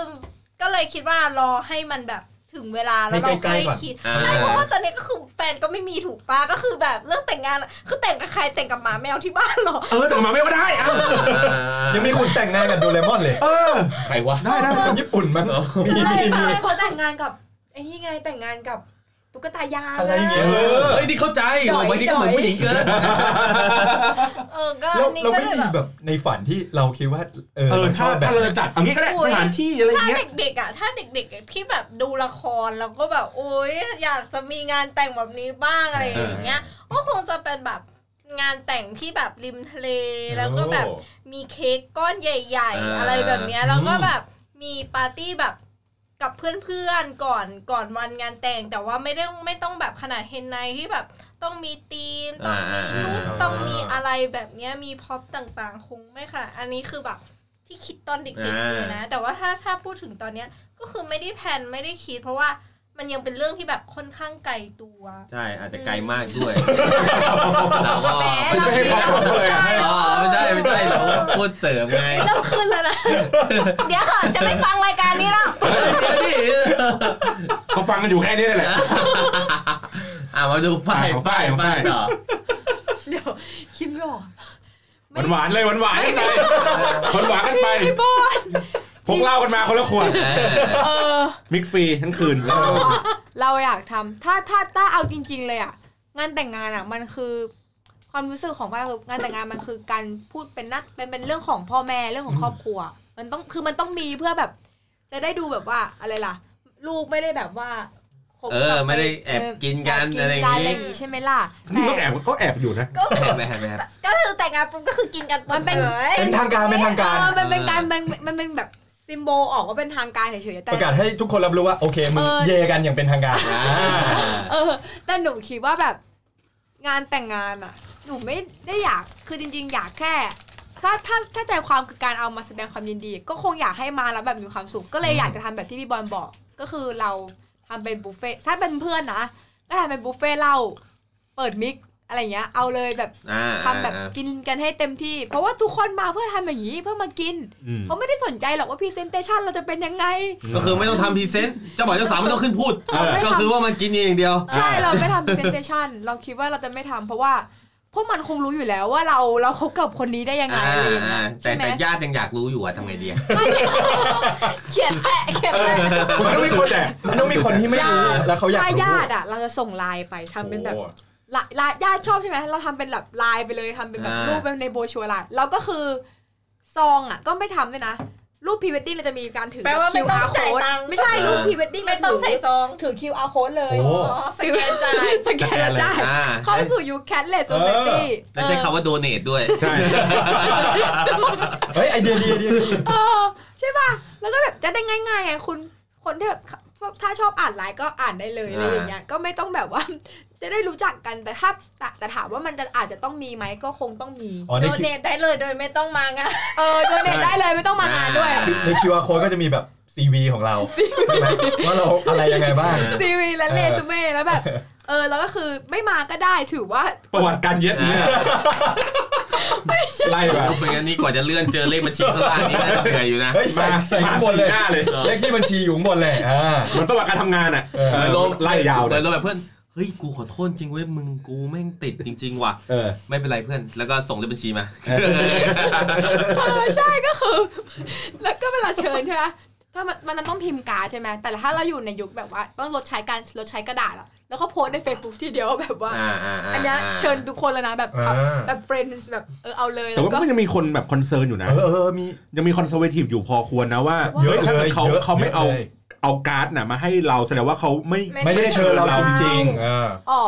ก็เลยคิดว่ารอให้มันแบบ ถึงเวลาแล้วเราให้ใกล้ค่อยๆก่อนคิดอ่าใช่เพราะว่าตอนนี้ก็คือแฟนก็ไม่มีถูกปะก็คือแบบเรื่องแต่งงานอะคือแต่งกับใครแต่งกับหมาแมวที่บ้านเหรอเออแต่งมาไม่ก็ได้อะยังมีคนแต่งงานกับโดเรมอนเลยเออใครวะได้ได้คนญี่ปุ่นมั้งมีใช่มีมีใช่เขาแต่งงานกับไอ้นี่ไงแต่งงานกับ ตุ๊กตายางอะไรเงี้ยเออเอ้ยนี่เข้าใจดโอ้อยบางทีก็เหมือนดอยผู้หญิงเกินเออก็เราอันนี้เราก็ไม่เลยมีแบบแบบในฝันที่เราคิดว่าเออเออเราชถ้าอบแบถ้าบเราจะจัดเอางี้ก็ได้โอ้ยสถานที่อะไรถ้าเงี้ย เด็กๆอะถ้าเด็กๆอะที่แบบดูละครแล้วก็แบบโอ๊ยอยากจะมีงานแต่งแบบนี้บ้างอะไรอย่างเงี้ยก็คงจะเป็นแบบงานแต่งที่แบบริมทะเลแล้วก็แบบ มีเค้กก้อนใหญ่อ่าๆอะไรแบบเนี้ยแล้วก็แบบมีปาร์ตี้แบบ กับเพื่อนๆก่อนก่อนวันงานแต่งแต่ว่าไม่ได้ไม่ต้องแบบขนาดเฮนไนที่แบบ ต้องมีธีมต้องมีชุดอ่าต้องมีอะไรแบบเนี้ยมีพ็อปต่างๆ คงไม่ค่ะ อันนี้คือแบบที่คิดตอนเด็กๆเลยนะ แต่ว่าถ้าถ้าพูดถึงตอนเนี้ยก็คือไม่ได้แพลนไม่ได้คิด เพราะว่า มันยังเป็นเรื่องที่แบบค่อนข้างไกลตัว ใช่อาจจะไกลมากด้วยเราก็แหมไม่เราใช่ความผมเลยอะอ๋อไม่ใช่ไม่ใช่เราก็พูดเสริมไงเริ่มขึ้นแล้วนะเดี๋ยวค่ะจะไม่ฟังรายการนี้แล้วเดี๋ยวดิเขาฟังกันอยู่แค่นี้แหละอะมาดูฝ้ายของฝ้ายของฝ้ายต่อเดี๋ยวคิดไม่ออกหวานหวานๆเลยหวานหวานๆกันไปหวานหวานๆกันไปพี่บอล พกเหล้ากันมาคนละขวดเออ มิกฟรีทั้งคืนเราอะเราอยากทำถ้าถ้าถ้าเอาจริง ๆ เลยอะ งานแต่งงานอะ มันคือ ความรู้สึกของพ่อคืองานแต่งงานมันคือการพูดเป็นนักเป็นเป็นเรื่องของพ่อแม่เรื่องของครอบครัว มันต้องคือมันต้องมีเพื่อแบบ จะได้ดูแบบว่าอะไรล่ะ ลูกไม่ได้แบบว่าคบเออกับไม่ได้แอบกินกันแบอะไรอย่างกังี้อะไรอย่างงี้ใช่ไหมล่ะนี่ก็แต่แอบก็แอบอยู่นะ ก็แอบไปแอบไปแอบ ก็คือแต่งงานปุ๊บก็คือกินกันมันเป็นลยเป็นทางการเป็นทางการ เออมันเป็นการมันมันเป็นแบบ ซิมโบลออกว่าเป็นทางการเฉยๆแต่ประกาศให้ทุกคนรับรู้ว่าโอเคมึงเออเยกันอย่างเป็นทางการเออแต่หนูคิดว่าแบบงานแต่งงานอะหนูไม่ได้อยากคือจริง ๆ อยากแค่ถ้าถ้าถ้าใจความคือการเอามาแสดงความยินดี ก็คงอยากให้มาแล้วแบบมีความสุขก็เลยอยากจะทำแบบที่พี่บอลบอก ก็คือเราทำเป็นบุฟเฟ่ต์ถ้าเป็นเพื่อนนะก็ทำเป็นบุฟเฟ่ต์เหล้าเปิด mix อะไรเงี้ย เอาเลยแบบอ่าทำแบบกินกันให้เต็มที่ เพราะว่าทุกคนมาเพื่อทำอย่างนี้เพื่อมากินอืมเขาไม่ได้สนใจหรอกว่า presentation เราจะเป็นยังไง ก็คือไม่ต้องทำ present เจ้าบ่าวเจ้าสาวไม่ต้องขึ้นพูดเออก็คือว่ามันกินอย่างเดียว ใช่เราไม่ทำ presentation เราคิดว่าเราจะไม่ทำเพราะว่าพวกมันคงรู้อยู่แล้วว่าเราเราคบกับคนนี้ได้ยังไงอ่าอะไรอย่างเงี้อ่าแต่ใช่ไหมแต่ญาติยังอยากรู้อยู่อะทำไงดีอะเขียนแปะเขียนแปะมันต้องมีคนแอบมันต้องมีคนที่ไม่รู้แล้วเขาอยากถ้ารู้ญาติอะเราจะส่งไลน์ไปทำเป็นแบบ โอ้ไลน์ไลน์ญาติชอบใช่ไหมเราทำเป็นแบบไลน์ไปเลยทำเป็นแบบอ่ารูรูปเป็นในโบรชัวร์ไลน์แล้วก็คือซองอะก็ไม่ทำด้วยนะรูปพรีเวดดิ้งเราจะมีการถือแปลว่าไม่ต้อง QR จ่าย code ตังค์ไม่ใช่รูปพรีเวดดิ้งไม่ต้องใส่ซองถือ QR code เลยโอ้อ๋อสแกนจ่ายสแกนแล้วจ่ายอ่าเข้าสู่ยุค cashless societyแล้วใช้คำว่า donate ด้วย ใช่เฮ้ยไอเดียดีไอเดียดีเออใช่ป่ะ แล้วก็แบบจะได้ง่ายๆไงคุณคนที่แบบ ถ้าชอบอ่านไลน์ก็อ่านได้เลยอะไรอย่างเงี้ยก็ไม่ต้องแบบว่าจะได้รู้จักกันแต่ถ้าแต่แต่ถามว่ามันจะอาจจะต้องมีไหมก็คงต้องมีอ๋อ donate ได้เลยโดยไม่ต้องมางานเออ donate ได้เลยไม่ต้องมางานด้วยใน QR code ก็จะมีแบบ CV ของเราใช่ไหมว่าเราอะไรยังไงบ้าง CVและเรซูเม่แล้วแบบ เออแล้วก็คือไม่มาก็ได้ถือว่าประวัติการเย็ดเนี่ย ไล่แบบเป็นงั้นนี่กว่าจะเลื่อนเจอเลขบัญชีข้างล่างนี่น่าจะเหนื่อยอยู่นะ เฮ้ยใส่มาใส่มาข้างบนสี่เลยหน้าเลยเลขที่บัญชีอยู่ข้างบนเลยอ่าเหมือนประวัติการทำงานอะเออเออไล่ยาวเลเลยยเราแบบเพื่อนเฮ้ยกูขอโทษจริงเว้ยมึงกูแม่งติดจริง ๆ ว่ะเออไม่เป็นไรเพื่อนแล้วก็ส่งเลขบัญชีมาเออเออใช่ก็คือ แล้วก็เวลาเชิญใช่ไหม ถ้ามันมันต้องพิมพ์การ์ดใช่ไหมแต่ถ้าเราอยู่ในยุคแบบว่า ต้องลดใช้การลดใช้กระดาษอะแล้วก็โพสต์ใน Facebook ทีเดียวแบบว่าอ่าอ่าาอันเนี้ยเชิญทุกคนเลยนะแบบอ่าแบบ friend แบบเออเอาเลยแต่แล้วว่าก็ก็ยังมีคนแบบ concern อยู่นะเออเออมียังมี conservative อยู่พอควรนะว่าเยอะฮ้ถ้าเลกิยดเขาเยอะเขาไม่เอายะลยเอาการ์ดน่ะมาให้เราแสดงว่าเขาไม่ไม่ได้เชิญเราจริงๆอ่าอ๋อ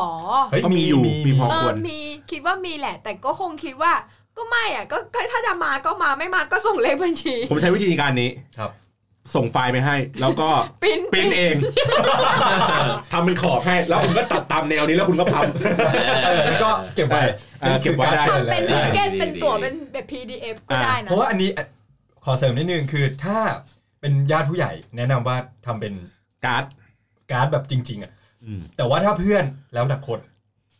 เฮ้ยก็มีอยู่มีพอเอควอรมีคิดว่ามีแหละ แต่ก็คงคิดว่าก็ไม่อะก็ก็ถ้าจะมาก็มาไม่มาก็ส่งเลขบัญชี ผมใช้วิธีการนี้ครับ ส่งไฟล์ไปให้ แล้วก็ print print เองทำเป็นขอบให้ แล้วคุณก็ตัดตามแนวนี้แล้วคุณก็พับ แล้วก็เก็บไว้เออเก็บไว้ได้ ทำเป็นใช่ ticket เป็นตั๋วเป็นแบบ PDF ก็ได้นะ เพราะว่าอันนี้ขอเสริมนิดนึงคือถ้าเป็นญาติผู้ใหญ่ แนะนำว่าทำเป็นการ์ด การ์ดแบบจริง ๆอะอืม แต่ว่าถ้าเพื่อนแล้วแต่คน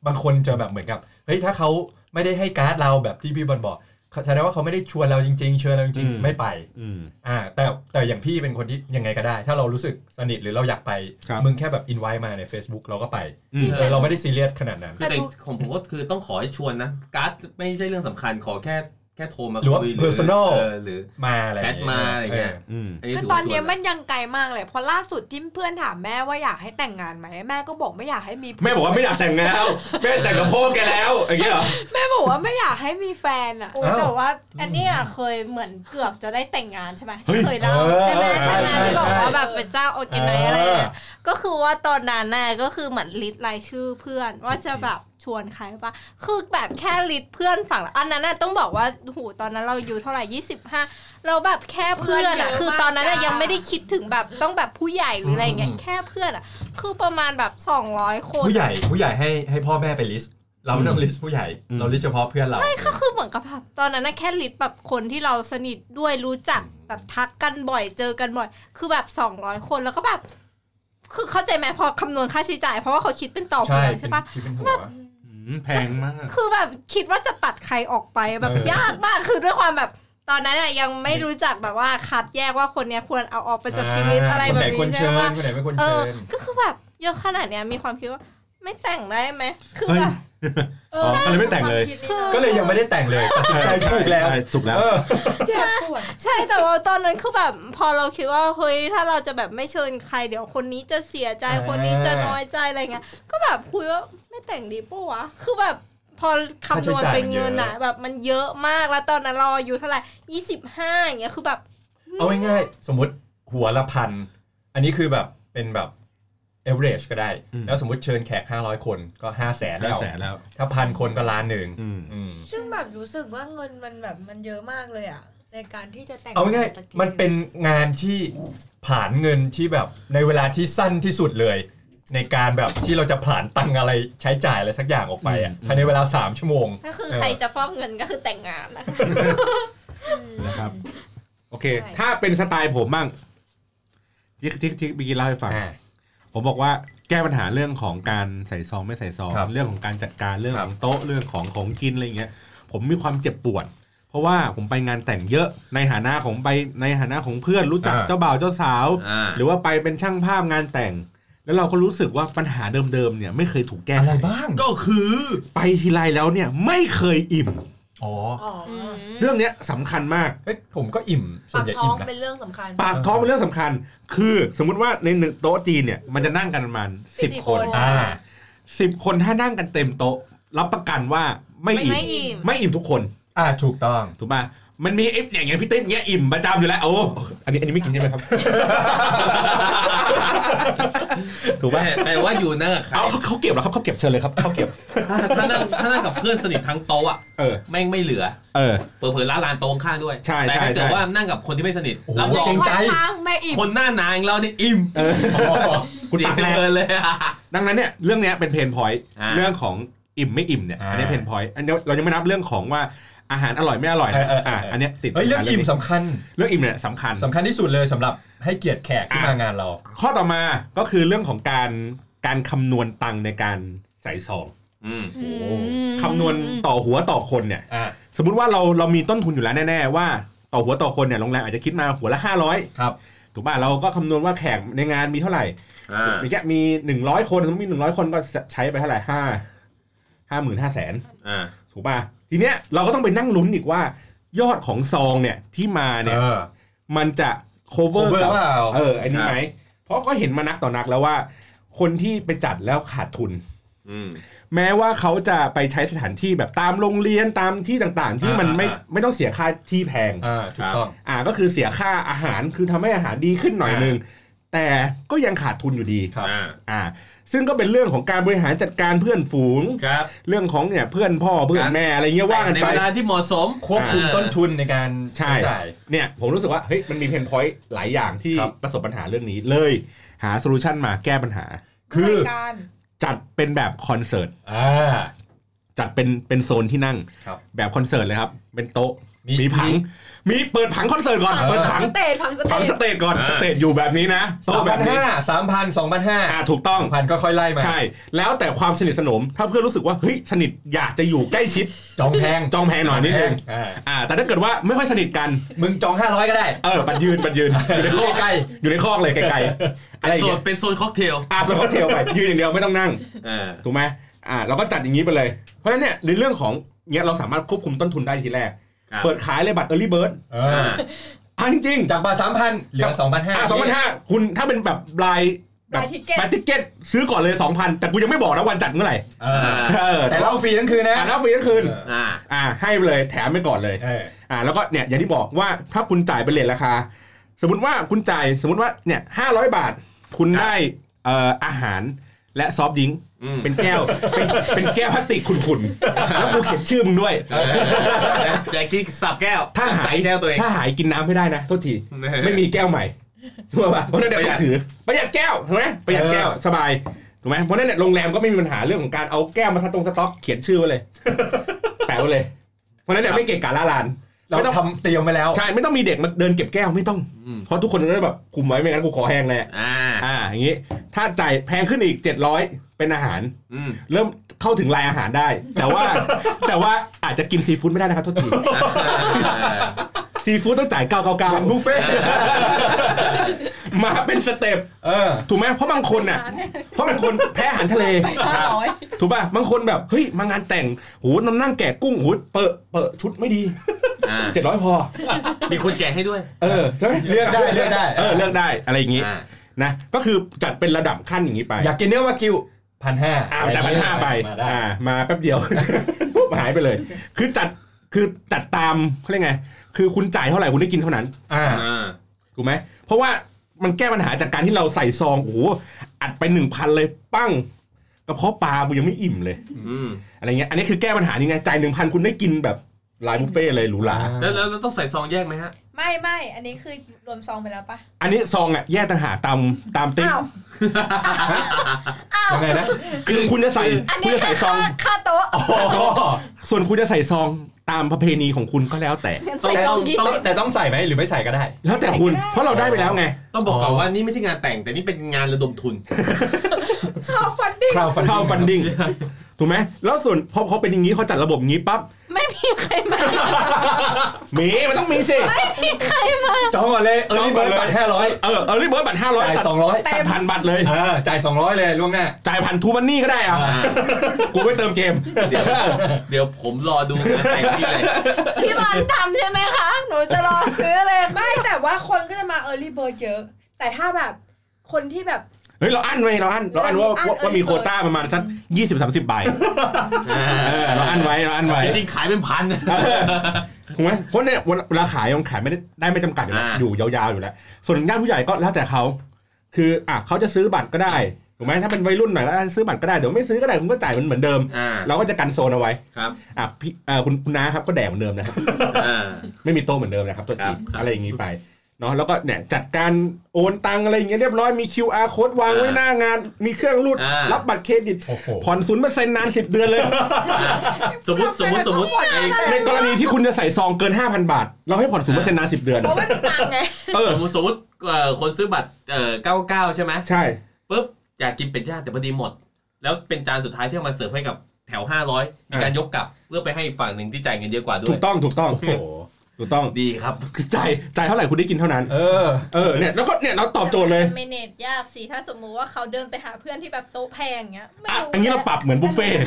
บางคนจะแบบเหมือนกับเฮ้ยถ้าเขาไม่ได้ให้การ์ดเราแบบที่พี่บอลบอก แสดงว่าเขาไม่ได้ชวนเราจริงๆเชิญเราจริงอืมๆไม่ไปอืมอ่าแต่แต่อย่างพี่เป็นคนที่ยังไงก็ได้ ถ้าเรารู้สึกสนิทหรือเราอยากไปครับมึงแค่แบบอินไว้มาใน Facebook เราก็ไปอืมเออเราไม่ได้ซีเรียสขนาดนั้นคือแต่ของผมก็คือต้องขอให้ชวนนะการ์ดไม่ใช่เรื่องสำคัญขอแค่ แค่โทรมาหรือว่าคุย personal เออหรือมาอะไรแชทมาอะไรเงี้ยอืมอันนี้คือถือตอว่านส่เนี้วยนมันยังไกลมากเลยเพราะล่าสุดที่เพื่อนถามแม่ว่าอยากให้แต่งงานไหมแม่ก็บอกไม่อยากให้มีแม่บอกว่าไม่อยากแต่งงานแล้ว แม่แต่งกับพ่อแกแล้วอย่างเงี้ยเหรอ แม่บอกว่าไม่อยากให้มีแฟนอะ โอ้ยแต่ว่าอันเนี้ยเคยเหมือนเกือบจะได้แต่งงานใช่ไหมเฮ้ยที่เคยเล่าเออ ใช่ไหมใช่ไหมใช่ที่บอกใช่ว่าแบบเป็นเจ้า organize เออออะไรเนี่ยก็คือว่าตอนนั้นน่ะก็คือเหมือนลิสต์รายชื่อเพื่อนว่าจะแบบ ชวนใครปะคือแบบแค่ list เพื่อนฝั่งละอันนั้นน่ะต้องบอกว่าโหูตอนนั้นเราอายู่เท่าไหร่ยี่สิบห้าเราแบบแค่เพื่อนอะเพื่อนเยอะคือตอนนั้นอะมากยังไม่ได้คิดถึงแบบต้องแบบผู้ใหญ่หรืออะไรเงี้ยอืมแค่เพื่อนอะ คือประมาณแบบสองร้อยคนผู้ใหญ่ผู้ใหญ่ให้ให้พ่อแม่ไปลิสต์เราไม่ต้องลิสต์ผู้ใหญ่อืมเราลิสต์เฉพาะเพื่อนเราก็คือเหมือนกับแบบตอนนั้นนะแค่ลิสต์แบบคนที่เราสนิทด้วยรู้จักแบบทักกันบ่อยเจอกันบ่อย คือแบบสองร้อยคนแล้วก็แบบคือเข้าใจไหมพอคำนวณค่าใช้จ่ายเพราะว่าเขาคิดเป็นต่อใช่เดือนใช่ปะคิดเป็นหัวอืม แพงมาก คือแบบคิดว่าจะตัดใครออกไปแบบเออยากมากคือด้วยความแบบตอนนั้นอะยังไม่รู้จักแบบว่าคัดแยกว่าคนเนี้ยควรเอาออกไปจากชีวิตอะไรแบบคนไหนควรนี้ใช่เชิญปะคนไหนไม่ควรเอเชิอญก็คือแบบเยอะขนาดเนี้ยมีความคิดว่า ไม่แต่งได้ไหมคือเฮ้ยแบบ เออ๋อก็เลยไม่แต่งเลย คือ ก็เลยยังไม่ได้แต่งเลยตัดสินใจถูกแล้วใช่ถูกแล้ว เออ เจ็บปวดใช่แต่ว่าตอนนั้นคือแบบพอเราคิดว่าเฮ้ยถ้าเราจะแบบไม่เชิญใครเดี๋ยวคนนี้จะเสียใจอ่า คนนี้จะน้อยใจอะไรเงี้ยก็แบบคุยว่าไม่แต่งดีปะวะคือแบบพอคำนวณเป็นเงินอะแบบมันเยอะมากแล้วตอนนั้นเราอายุเท่าไหร่ยี่สิบห้าอย่างเงี้ยคือแบบ เอาง่ายๆสมมติหัวละพัน อันนี้คือแบบเป็นแบบ average ก็ได้อืมแล้วสมมติเชิญแขก 500 คนก็ 5 0 0แสนห้าแล้วแสนแล้ว ถ้าพันคนก็ล้านหนึ่งอืมอืมซึ่งแบบรู้สึกว่าเงินมันแบบมันเยอะมากเลยอะ ในการที่จะแต่งเอาง่ายสักทีๆมันเป็นงานที่ผ่านเงินที่แบบในเวลาที่สั้นที่สุดเลย ในการแบบที่เราจะผ่านตังอะไรใช้จ่ายอะไรสักอย่างออกไปอะอืมภายในเวลา 3 ชั่วโมงก็คือใครจะฟอกเงินก็คือแต่งงานนะนะครับโอเค ถ้าเป็นสไตล์ผมบ้างที่ที่ที่เมื่อกี้เล่าให้ฟังอ่า ผมบอกว่าแก้ปัญหาเรื่องของการใส่ซองไม่ใส่ซอง ครับเรื่องของการจัดการเรื่องครัขบองโต๊ะเรื่องของของกินอะไรอย่างเงี้ยผมมีความเจ็บปวด เพราะว่าผมไปงานแต่งเยอะในฐานะของไปในฐานะของเพื่อนรู้จักอ่า เจ้าบ่าวเจ้าสาว อ่า หรือว่าไปเป็นช่างภาพงานแต่ง แล้วเราก็รู้สึกว่าปัญหาเดิมๆเนี่ยไม่เคยถูกแก้อะไรไข บ้าง ก็คือ ไปทีไรแล้วเนี่ยไม่เคยอิ่ม อ๋ออ๋อเรื่องเนี้ยสำคัญมากเฮ้ยผมก็อิ่มส่วปานกใหญ่ท้ออิ่งมนะเป็นเรื่องสำคัญ ปากท้องเป็นเรื่องสำคัญ คือสมมุติว่าในหนึ่งโต๊ะจีนเนี่ยมันจะนั่งกันประมาณสิบ10คนคนอ่า สิบคนถ้านั่งกันเต็มโต๊ะ รับประกันว่าไม่อิ่มไม่อิ่ม ไม่อิ่มทุกคนอ่าถูกต้อง ถูกป่ะมันมีไอ้อย่างเงี้ยพี่ติ๊บเงี้ยอิ่มประจำอยู่แล้วโอ้อันนี้อันนี้ไม่กินใช่ไหมครับ ถูกป่ะแต่แต่ว่าอยู่นั่งกับใครเอาเขาเขาเก็บเหรอครับเขาเก็บเชิญเลยครับเขาเก็บถ้านั่งถ้านั่งกับเพื่อนสนิททั้งโต๊ะอะเออแม่งไม่เหลือ เออเปิดเผยร้านลานโต๊ะข้างด้วยใช่แต่ถ้าใช่เกิดใช่ว่านั่งกับคนที่ไม่สนิทโอ้โหรับรองเกรงใจทางไม่อิ่มคนหน้าหนาอย่างเราเนี่ยอิ่มเออคุณจิตับกแรงเพลินเลยอะดังนั้นเนี่ยเรื่องเนี้ยเป็น pain point อ่าเรื่องของอิ่มไม่อิ่มเนี่ยอ่าอันนี้ pain point อันนี้เรายังไม่นับเรื่องของว่า อาหารอร่อยไม่อร่อยเอนะอเออเอออ่อ่าอันเนี้ยติดเฮ้ยเรื่องปัญหาอิ่มนี้สำคัญเรื่องอิ่มเนี่ยสำคัญสำคัญที่สุดเลยสำหรับให้เกียรติแขกที่อะมางานเรา ข้อต่อมาก็คือเรื่องของการการคำนวณตังค์ในการใส่ซองอืมคำนวณต่อหัวต่อคนเนี่ย อ่า สมมุติว่าเราเรามีต้นทุนอยู่แล้วแน่ๆว่าต่อหัวต่อคนเนี่ยโรงแรมอาจจะคิดมาหัวละ500ครับ ถูกป่ะเราก็คำนวณว่าแขกในงานมีเท่าไหร่อ่ามีแค่มี100คนสมมติมี100คนก็ใช้ไปเท่าไหร่ห้าห้าหมื่นห้าแสนอ่า ถูกป่ะ ทีเนี้ยเราก็ต้องไปนั่งลุ้นอีกว่า ยอดของซองเนี่ยที่มาเนี่ย เออ มันจะ cover cover กับเปล่าเอออันนี้ไหมเพราะก็เห็นมานักต่อนักแล้วว่า คนที่ไปจัดแล้วขาดทุน อืม แม้ว่าเขาจะไปใช้สถานที่แบบตามโรงเรียนตามที่ต่างๆ ที่มันไม่อ่า ไม่ต้องเสียค่าที่แพง อ่าถูกต้อง อ่าก็คือเสียค่าอาหารคือทำให้อาหารดีขึ้นหน่อยนึง แต่ก็ยังขาดทุนอยู่ดี ครับ อ่า อ่า ซึ่งก็เป็นเรื่องของการบริหารจัดการเพื่อนฝูง ครับเรื่องของเนี่ยเพื่อนพ่อเพื่อนแม่อะไรเงี้ยว่ากันในไป เวลาที่เหมาะสมควบคุมอ่าต้นทุนในการใช่ใช้จ่าย เนี่ยผมรู้สึกว่าเฮ้ยมันมี pain point หลายอย่างที่ครับ ประสบปัญหาเรื่องนี้เลย หา solution มาแก้ปัญหา คือ รายการจัดเป็นแบบคอนเสิร์ตอ่า จัดเป็นเป็นโซนที่นั่ง ครับแบบคอนเสิร์ตเลยครับ เป็นโต๊ะมีมีผังมี เปิดผังคอนเสิร์ตก่อนเออเปิดผังสเตจผังสเตผังจสเตจก่อนอ่าสเตจอยู่แบบนี้นะสาโต๊ะมแบพันบนี้ห้าสามพันสองพันห้าอ่าถูกต้อง พันก็ค่อยไล่มาใช่ แล้วแต่ความสนิทสนม ถ้าเพื่อนรู้สึกว่า เฮ้ย สนิท อยากจะอยู่ใกล้ชิด จองแพงจองแพงหน่อยนิดนึง อ่าอ่า แต่ถ้าเกิดว่าไม่ค่อยสนิทกัน มึงจองห้าร้อยก็ได้ เออปันยืนปันยืน อยู่ในคอกใกล้ อยู่ในคอกเลยไกลๆ อะไรอย่างโซเงี้นยเป็นโซนค็อกเทลอ่าสมมติเทลไป ยืนอย่างเดียวไม่ต้องนั่ง อ่า ถูกไหมอ่า เราก็จัดอย่างนี้ไปเลย เพราะฉะนั้นเนี่ยในเรื่องของเนี้ยเราสามารถควบคุมต้นทุนได้ทีแรกครับ เปิดขายเลยบัตร Early Bird เออ่าออะจริงๆจากบาทสามพันเหลือสองพันห้าอะสองพันห้าคุณถ้าเป็นแบบรายแบบราย ticket ราย ticket ซื้อก่อนเลยสองพันแต่กูยังไม่บอกนะวันจัดเมื่อไหร่เออเออแต่เล่าฟรีทั้งคืนนะอะแล้วฟรีทั้งคืนเอออ่าอ่าให้ไปเลยแถมไปก่อนเลยเอออ่าแล้วก็เนี่ยอย่างที่บอกว่าถ้าคุณจ่ายเป็น rate ราคา สมมติว่าคุณจ่ายสมมติว่าเนี่ยห้าร้อยบาท คุณได้เอ่ออาหาร และซอฟต์ดริงก์อืมเป็นแก้วเป็นเป็นแก้วพลาสติกขุ่นๆแล้วกูเขียนชื่อมึงด้วยแจ็คกี้สับแก้วถ้าหาใส่ยแก้วตัวเองถ้าหายกินน้ำไม่ได้นะโทษทีไม่มีแก้วใหม่ถูกป่ะเพราะฉะนั้นเดี๋ยวประหยัต้อดงถือประหยัดแก้วถูกไหมประหยัดแก้วสบายถูกไหมเพราะฉะนั้นเนี่ยโรงแรมก็ไม่มีปัญหาเรื่องของการเอาแก้วมาสตรงสต็อกเขียนชื่อไว้เลยแปะไว้เลย เพราะฉะนั้นเนี่ยไม่เกะกะล่าลาน เราไม่ต้อง ทำเตรียมไปแล้ว ใช่ไม่ต้องมีเด็กมาเดินเก็บแก้วไม่ต้อง อืม เพราะทุกคนก็จะแบบคุมไว้ไม่งั้นกูขอแห้งเลยอ่า อ่าอย่างนี้ถ้าจ่ายแพงขึ้นอีก 700 เป็นอาหาร อืม เริ่มเข้าถึงรายอาหารได้ แต่ว่า แต่ว่าอาจจะกินซีฟู้ดไม่ได้นะครับโทษทีซีฟู้ดต้องจ่ายเหมือนบุ999ฟเฟ่ต์ มาเป็นสเต็ปเออ ถูกไหมเพราะบางคนน่ะ เพราะบางคนแพ้อาหารทะเลห้าร้อยถูกป่ะบางคนแบบเฮ้ยมางานแต่งโหน้ำนั่งแกะกุ้งโหเปิดเปิดชุดไม่ดีอ่าเจ็ดร้อยพอ มีคนแก่ให้ด้วย เออใช่ไหมเลือกได้เลือกได้ เออเลือกได้อะไรอย่างงี้อ่านะก็คือจัดเป็นระดับขั้นอย่างนี้ไปอยากกินเนื้อวากิวพันห้าอ่าจ่ายพันห้าไปมาได้อ่ามาแป๊บเดียว ปุ๊บหายไปเลย คือจัดคือจัดตามเขาเรียกไง คือคุณจ่ายเท่าไหร่คุณได้กินเท่านั้น อ่า อ่า ถูกไหมเพราะว่า มันแก้ปัญหาจากการที่เราใส่ซองโอ้โหอัดไปหนึ่งพันเลยปั้งกระเพาะปลากูยังไม่อิ่มเลยอืมอะไรเงี้ยอันนี้คือแก้ปัญหานี่ไงจ่ายหนึ่งพันคุณได้กินแบบลายบุฟเฟ่ต์เลยหรูหราแล้วแล้วแล้วต้องใส่ซองแยกไหมฮะ ไม่ไม่อันนี้คือรวมซองไปแล้วปะอันนี้ซองอะแยกต่างหากตามตามติ๊กอ้าวยังไงนะคือคุณจะใส่อันคุณนี้จะใส่ซองค่าค่าโต๊ะ ส่วนคุณจะใส่ซอง ตามประเพณีของคุณก็แล้วแต่ต้องใส่ซต้อองงยี่ต้องสิบแต่ต้องใส่ไหมหรือไม่ใส่ก็ได้ แล้วแต่คุณเพราะเราได้ไปแล้วไงต้องบอกก่อนว่านี่ไม่ใช่งานแต่งแต่นี่เป็นงานระดมทุนค่าฟันดิ้ง crowdfunding เข้าฟันดิ้งถูกไหมแล้วส่วนพอพอเป็นอย่างนี้เขาจัดระบบอย่างนี้ปั๊บ ไม่มีใครมา มีมันต้องมีสิไม่มีใครมา จองก่อนเลยเออนี่เบิร์ดบัตรห้าร้อยเออเออรีบเบิร์ดบัตรห้าร้อยจ่ายสองร้อยตัดพันบัตรเลยอ่าจ่ายสองร้อยเลยล่วงหน้าจ่ายพันทูมันนี่ก็ได้อะอ่ากูไม่เติมเกม เดี๋ยวเดี๋ยวผมรอดูงานแต่งที่เลยพี่บอลทำใช่ไหมคะ หนูจะรอซื้อเลย ไม่แต่ว่าคนก็จะมา early bird เยอะ แต่ถ้าแบบคนที่แบบเฮ้ยเราอั้นไว้เราอั้นเราอั้นว่าอั้นว่าว่ามีโควต้าประมาณสักยี่สิบสามสิบใบเออเราอั้นไว้เราอั้นไว้จริงๆขายเป็นพันถูกไหมเพราะเนี่ยเวลาขายมันขายไม่ได้ได้ไม่จำกัดอยู่แล้วอ่าอยู่ยาวๆอยู่แล้ว ส่วนญาติผู้ใหญ่ก็แล้วแต่เขาคืออะเขาจะซื้อบัตรก็ได้ถูกไหมถ้าเป็นวัยรุ่นหน่อยก็ซื้อบัตรก็ได้เดี๋ยวไม่ซื้อก็ได้คุณก็จ่ายมันเหมือนเดิมอ่าเราก็จะกันโซนเอาไว้ครับอะพี่เอ่อคุณคุณน้าครับก็แดกเหมือนเดิมนะครับอ่าไม่มีโต๊ะเหมือนเดิมนะครับตัวครัทีบครับอะไรอย่างนี้ไป เนาะแล้วก็เนี่ยจัดการโอนตังอะไรอย่างเงี้ยเรียบร้อยมี QR code วางไว้หน้างาน มีเครื่องรูดอ่ารับบัตรเครดิตโอ้โห ผ่อนศูนย์เปอร์เซ็นต์นานสิบเดือนเลย สมมติสมมติสมมติไอ้ในกรณีที่คุณจะใส่ซองเกิน 5,000 บาท เราให้ผ่อนศูนย์เปอร์เซ็นต์นานสิบเดือน เพราะไม่มีตังค์ไง เออ สมมติสมมติเอ่อคนซื้อบัตรเอ่อ99 ใช่ไหมใช่ ปุ๊บอยากกินเป็ดย่างแต่พอดีหมด แล้วเป็นจานสุดท้ายที่เอามาเสิร์ฟให้กับแถว 500 มีการยกกลับเพื่อไปให้อีกฝั่งหนึ่งที่จ่ายเงินเยอะกว่าด้วถูย กต้องถูกต้อง โอ้โห ถูกต้องดีครับคือจ่ายจ่ายเท่าไหร่คุณได้กินเท่านั้น เออเออเนี่ยแล้วก็เนี่ยเราตอบโจทย์เลยเมเนจยากสิถ้าสมมุติว่าเขาเดินไปหาเพื่อนที่แบบโต๊ะแพงเงี้ยไม่อะรู้อันนี้เราปรับเหมือนบุฟเฟ่ต์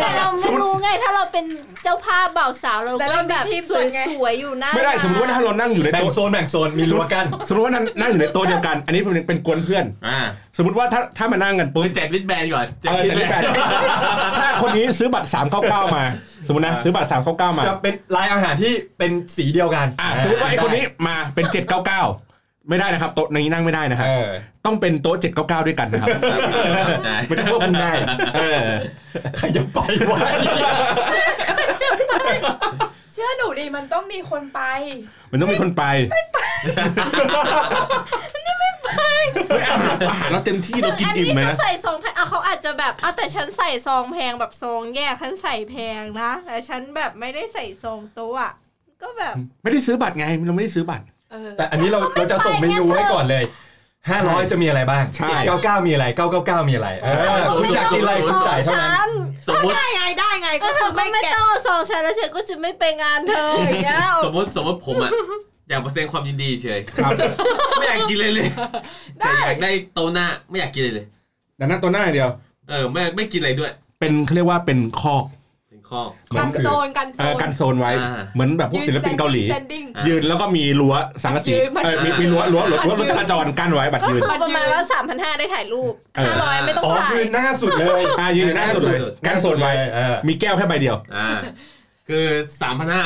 แต่เราไม่รู้ไงถ้าเราเป็นเจ้าภาพบ่าวสาวเราแต่ก็เราแบบมีทีมสวยไงสวยๆอยู่หน้าไม่ได้สมมติว่าถ้าเรานั่งอยู่ในแบ่งโต๊ะโซนแบ่งโซนมีรั้วกั้นสมมติว่านั่งนั่งอยู่ในโต๊ะเดียวกัน อันนี้เป็นเป็นกวนเพื่อนอ่าสมมติว่าถ้าถ้ามานั่งกันปืปุ๊บนแจกลิสแบนก่อนแจเอกอลิสจะรีบแบกันนถ้าคนนี้ซื้อบัตร399มา สมมตินะซื้อบัตร399มา จะเป็นลายอาหารที่เป็นสีเดียวกันอะสมมติว่าไอ้คนนี้มาเป็น799ไม่ได้นะครับโต๊ะนี้นั่งไม่ได้นะครับเออต้องเป็นโต๊ะ799ด้วยกันนะครับใช่มันจะควบคุมได้เออใครจะไปวะเชื่อหนูดิมันต้องมีคนไป มันต้องมีคนไปไม่ไป อาหารอาหารเราเต็มที่เรากินอันอิ่มนี้ไหมจะนะ ใส่ซองแพงอะเขาอาจจะแบบอะแต่ฉันใส่ซองแพงแบบซองแยกฉันใส่แพงนะแต่ฉันแบบไม่ได้ใส่ซองโต๊ะอะก็แบบไม่ได้ซื้อบัตรไงเราไม่ได้ซื้อบัตร เออ แต่อันนี้เราก็ไม่เราจะส่งเมนูไปไงให้ก่อนเลย 500 จะมีอะไรบ้างใช่ 99 มีอะไร 999 มีอะไรเออคุณอยากกินอะไรคุณจ่ายเท่านั้นสมมติ ได้ไงได้ไงก็ก็เธคืออไม่ไม่ไม่แกะ ต้องเอาซองฉันแล้วฉันก็จะไม่ไปงานเธออย่างเงี้ยสมมติสมมติผมอะ อยากมาแสดงความยินดีเฉยครับ ไม่อยากกินเลยเลย แต่อยากได้โตะหน้าไม่อยากกินเลยเลยดังนั้นตัวหน้าอย่างเดียว เออไม่ไม่กินอะไรด้วย เป็นเขาเรียกว่าเป็นคอกเป็นข้อ กันโซนกันโซเออนกันโซนไว้ อ่า เหมือนแบบพวกศิลปินเกาหลี ยืน standing อะยืนแล้วก็มีรั้วสังกะสียืนมา เออมีมีรั้วรั้วรั้วรั้วรถจราจรกั้นไว้บัตรก็ยืน คือประมาณว่าสามพันห้าได้ถ่ายรูป เออห้าร้อยไม่ต้องอ๋อถ่าย คือหน้าสุดเลยอ่ายืนอยู่หน้าสุดเลยกันโซนไว้ เออมีแก้วแค่ใบเดียว อ่า คือสามพันห้า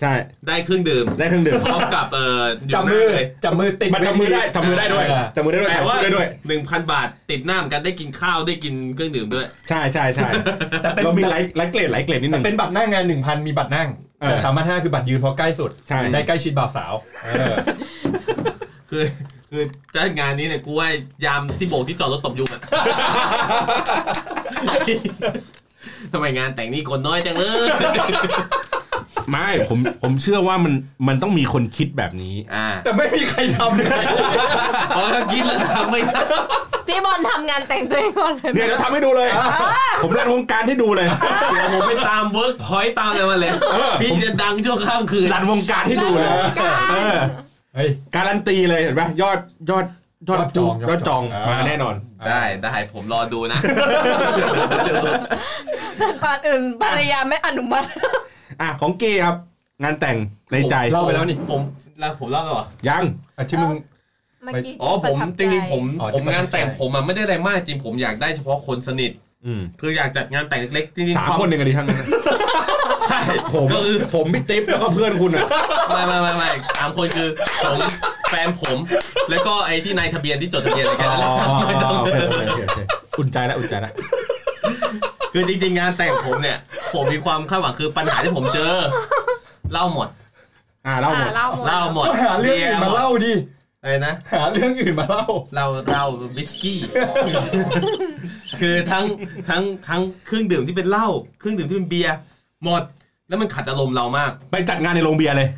ใช่ ได้เครื่องดื่มได้เครื่องดื่มพร้อมกับเอ่ออยู่จับหมืน้าอเลยจับมือติดมันจับมือได้จับมือได้ด้วยเออจับมือได้ด้วยแต่ถ่ายว่ารูปได้ด้วยหนึ่งพันบาทติดหน้าเหมือนกันได้กินข้าวได้กินเครื่องดื่มด้วย ใช่ใช่ใช่แต่เป็นเรามีไลท์ไลท์เกรดไลท์เกรดนิดนึงเป็นบัตรหน้างานหนึ่งพันมีบัตรนั่งเออแต่สามพันห้าคือบัตรยืนเพราะใกล้สุดใช่ได้ใกล้ชิดบ่าวสาวเออคือคือถ้างานนี้เนี่ยกูว่ายามที่โบกที่จอดรถตบยุงอะทำไมงานแต่งนี่คนน้อยจังเลย ไม่ผมผมเชื่อว่ามันมันต้องมีคนคิดแบบนี้อ่าแต่ไม่มีใครทำเลยเพราะถ้ากินแล้วทำไม่ได้พี่บอลทำงานแต่งตัวเองก่อนเลยไหมเนี่ยเดี๋ยวทำให้ดูเลย ผม run วงการให้ดูเลยเดี๋ยวผมไปตามเวิร์กพอยต์ตามอะไรมาเลยเออพี่จะดังชั่วข้ามคืน run วงการให้ดูเลยเออเฮ้ยการันตีเลยเห็นปะยอดยอดยอดยอดจองยอดจองยอดจองมาแน่นอน ได้ได้ผมรอดูนะแต่ก่อนอื่นภรรยาไม่อนุมัติ อะของเกย์ครับ งานแต่งในใจเล่าไปแล้วนี่ผมแล้วผมเล่าแล้วเหรอยังอะที่มึง เมื่อกี้อ๋อผมจริงๆผมอ๋อผมที่ประทับใจงานแต่งผมอะไม่ได้อะไรมากจริงผมอยากได้เฉพาะคนสนิท อืมคืออยากจัดงานแต่งเล็กๆจริงๆสามวคนหนึ่งกันดีทั้งนั้นใช่ผมก็คือผมพี่ติ๊บแล้วก็เพื่อนคุณอะ ไม่ไม่ไม่ไม่สามคนคือผมแฟนผม แล้วก็ไอ้ที่นายทะเบียนที่จดทะเบียนอะไรกันนั่นแหละไม่ต้องโอเคโอเคโอเคโอเคอุ่นใจแล้วอุ่นใจแล้ว คือจริงๆงานแต่งผมเนี่ย ผมมีความคาดหวังคือปัญหาที่ผมเจอ เล่าหมด อ่าเล่าหมดอะเล่าหมดเล่าหมดก็หาเรื่องอื่นมาเล่าดิอะไรนะ หาเรื่องอื่นมาเล่าเล่าเล่าวิสกี้ คือทั้งทั้งทั้งเครื่องดื่มที่เป็นเหล้าเครื่องดื่มที่เป็นเบียร์หมด แล้วมันขัดอารมณ์เรามาก ไปจัดงานในโรงเบียร์เลย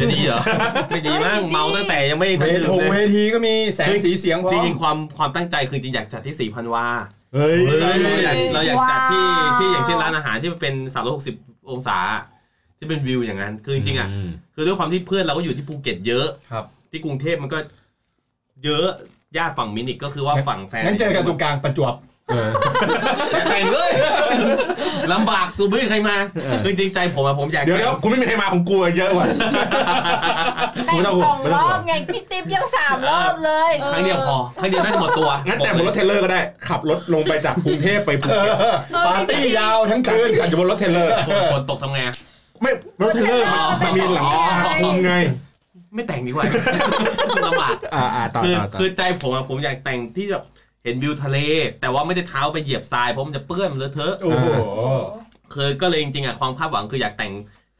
จะดีเหรอไม่ดีมั้งเมาตั้งแต่ยังไม่เวทันทดื่มงเลเวยทีก็มีแสงสีเสียงพร้อจมริงๆความความตั้งใจคือจริงอยากจัดที่ศรีพันวา เฮ้ยเราอยากเราอยากจัดที่ wow ที่อย่างเช่นร้านอาหารที่มันเป็น360องศา ที่เป็นวิวอย่างนั้น คือจริงๆอะมคือด้วยความที่เพื่อนเราก็อยู่ที่ภูเก็ตเยอะ ครับ ที่กรุงเทพมันก็ เยอะญาติฝั่งมินิกก็คือว่าฝั่งแฟนงั้นเจอกันตรงกลางประจวบเอออย่าแต่งเลยลำบากกูไม่มีใครมาคือจริงใจผมอะผมอยากเดี๋ยวเดี๋ยวแต่งคุณไม่มีใครมาผมกลัวเยอะว่ะแต่งไม่ต้องห่วงสองไม่รต้องห่อวบงไงพี่ติ๊บยังสามรอบเลยครั้งเดียวพอครั้งเดียวน่าจะหมดตัวงั้นแต่งบนรถเทรลเลอร์ก็ได้ ขับรถลงไปจากกรุงเทพไปภูเก็ตปาร์ตี้ยาวทั้งจัดคืนจัดอยู่บนรถเทรลเลอร์ฝนตกทำไงอะไม่รถเทรลเลอร์มันมันมีหลังคาคลุมไงไม่แต่งดีกว่าลำบากอ่าอ่าต่อคือต่อต่อคือใจผมอะผมอยากแต่งที่แบบ เห็นวิวทะเล แต่ว่าไม่ได้เท้าไปเหยียบทรายเพราะมันจะเปื้อนมันเลอะเทอะโอ้โหคือก็เลยจริงๆอะความคาดหวังคืออยากแต่ง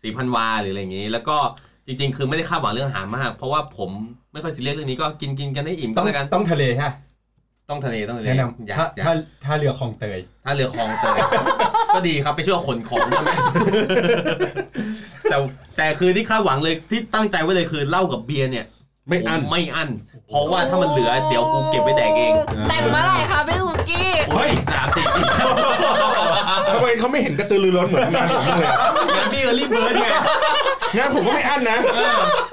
สีพันวาหรืออะไรอย่างงี้ แล้วก็จริง ๆ คือไม่ได้คาดหวังเรื่องอาหารมาก เพราะว่าผมไม่ค่อยซีเรียสเรื่องนี้ก็กินกินกันให้อิ่มต้ก็องแล้วกันต้องทะเลใช่ไหมต้องทะเลต้องทะเลแนะนอยาำถ้ากอยากถ้าถ้าเรือคลองเตย ถ้าเรือคลองเตย ก็ดีครับไปช่วยขนของได้ไหมแต่แต่คือที่คาดหวังเลยที่ตั้งใจไว้เลยคือเหล้ากับเบียร์เนี่ยไม่อั้นผไม่อั้น เพราะว่าถ้ามันเหลือเดี๋ยวกูเก็บไว้แดกเองแต่งเมื่อไหร่คะพี่สุกี้เฮ้ยสามสี่ปีทำไมเขาไม่เห็นกระตือรือร้นเหมือนงานผมเลยงานพี่เออรี่เบิร์ดไงงานผมก็ไม่อั้นนะ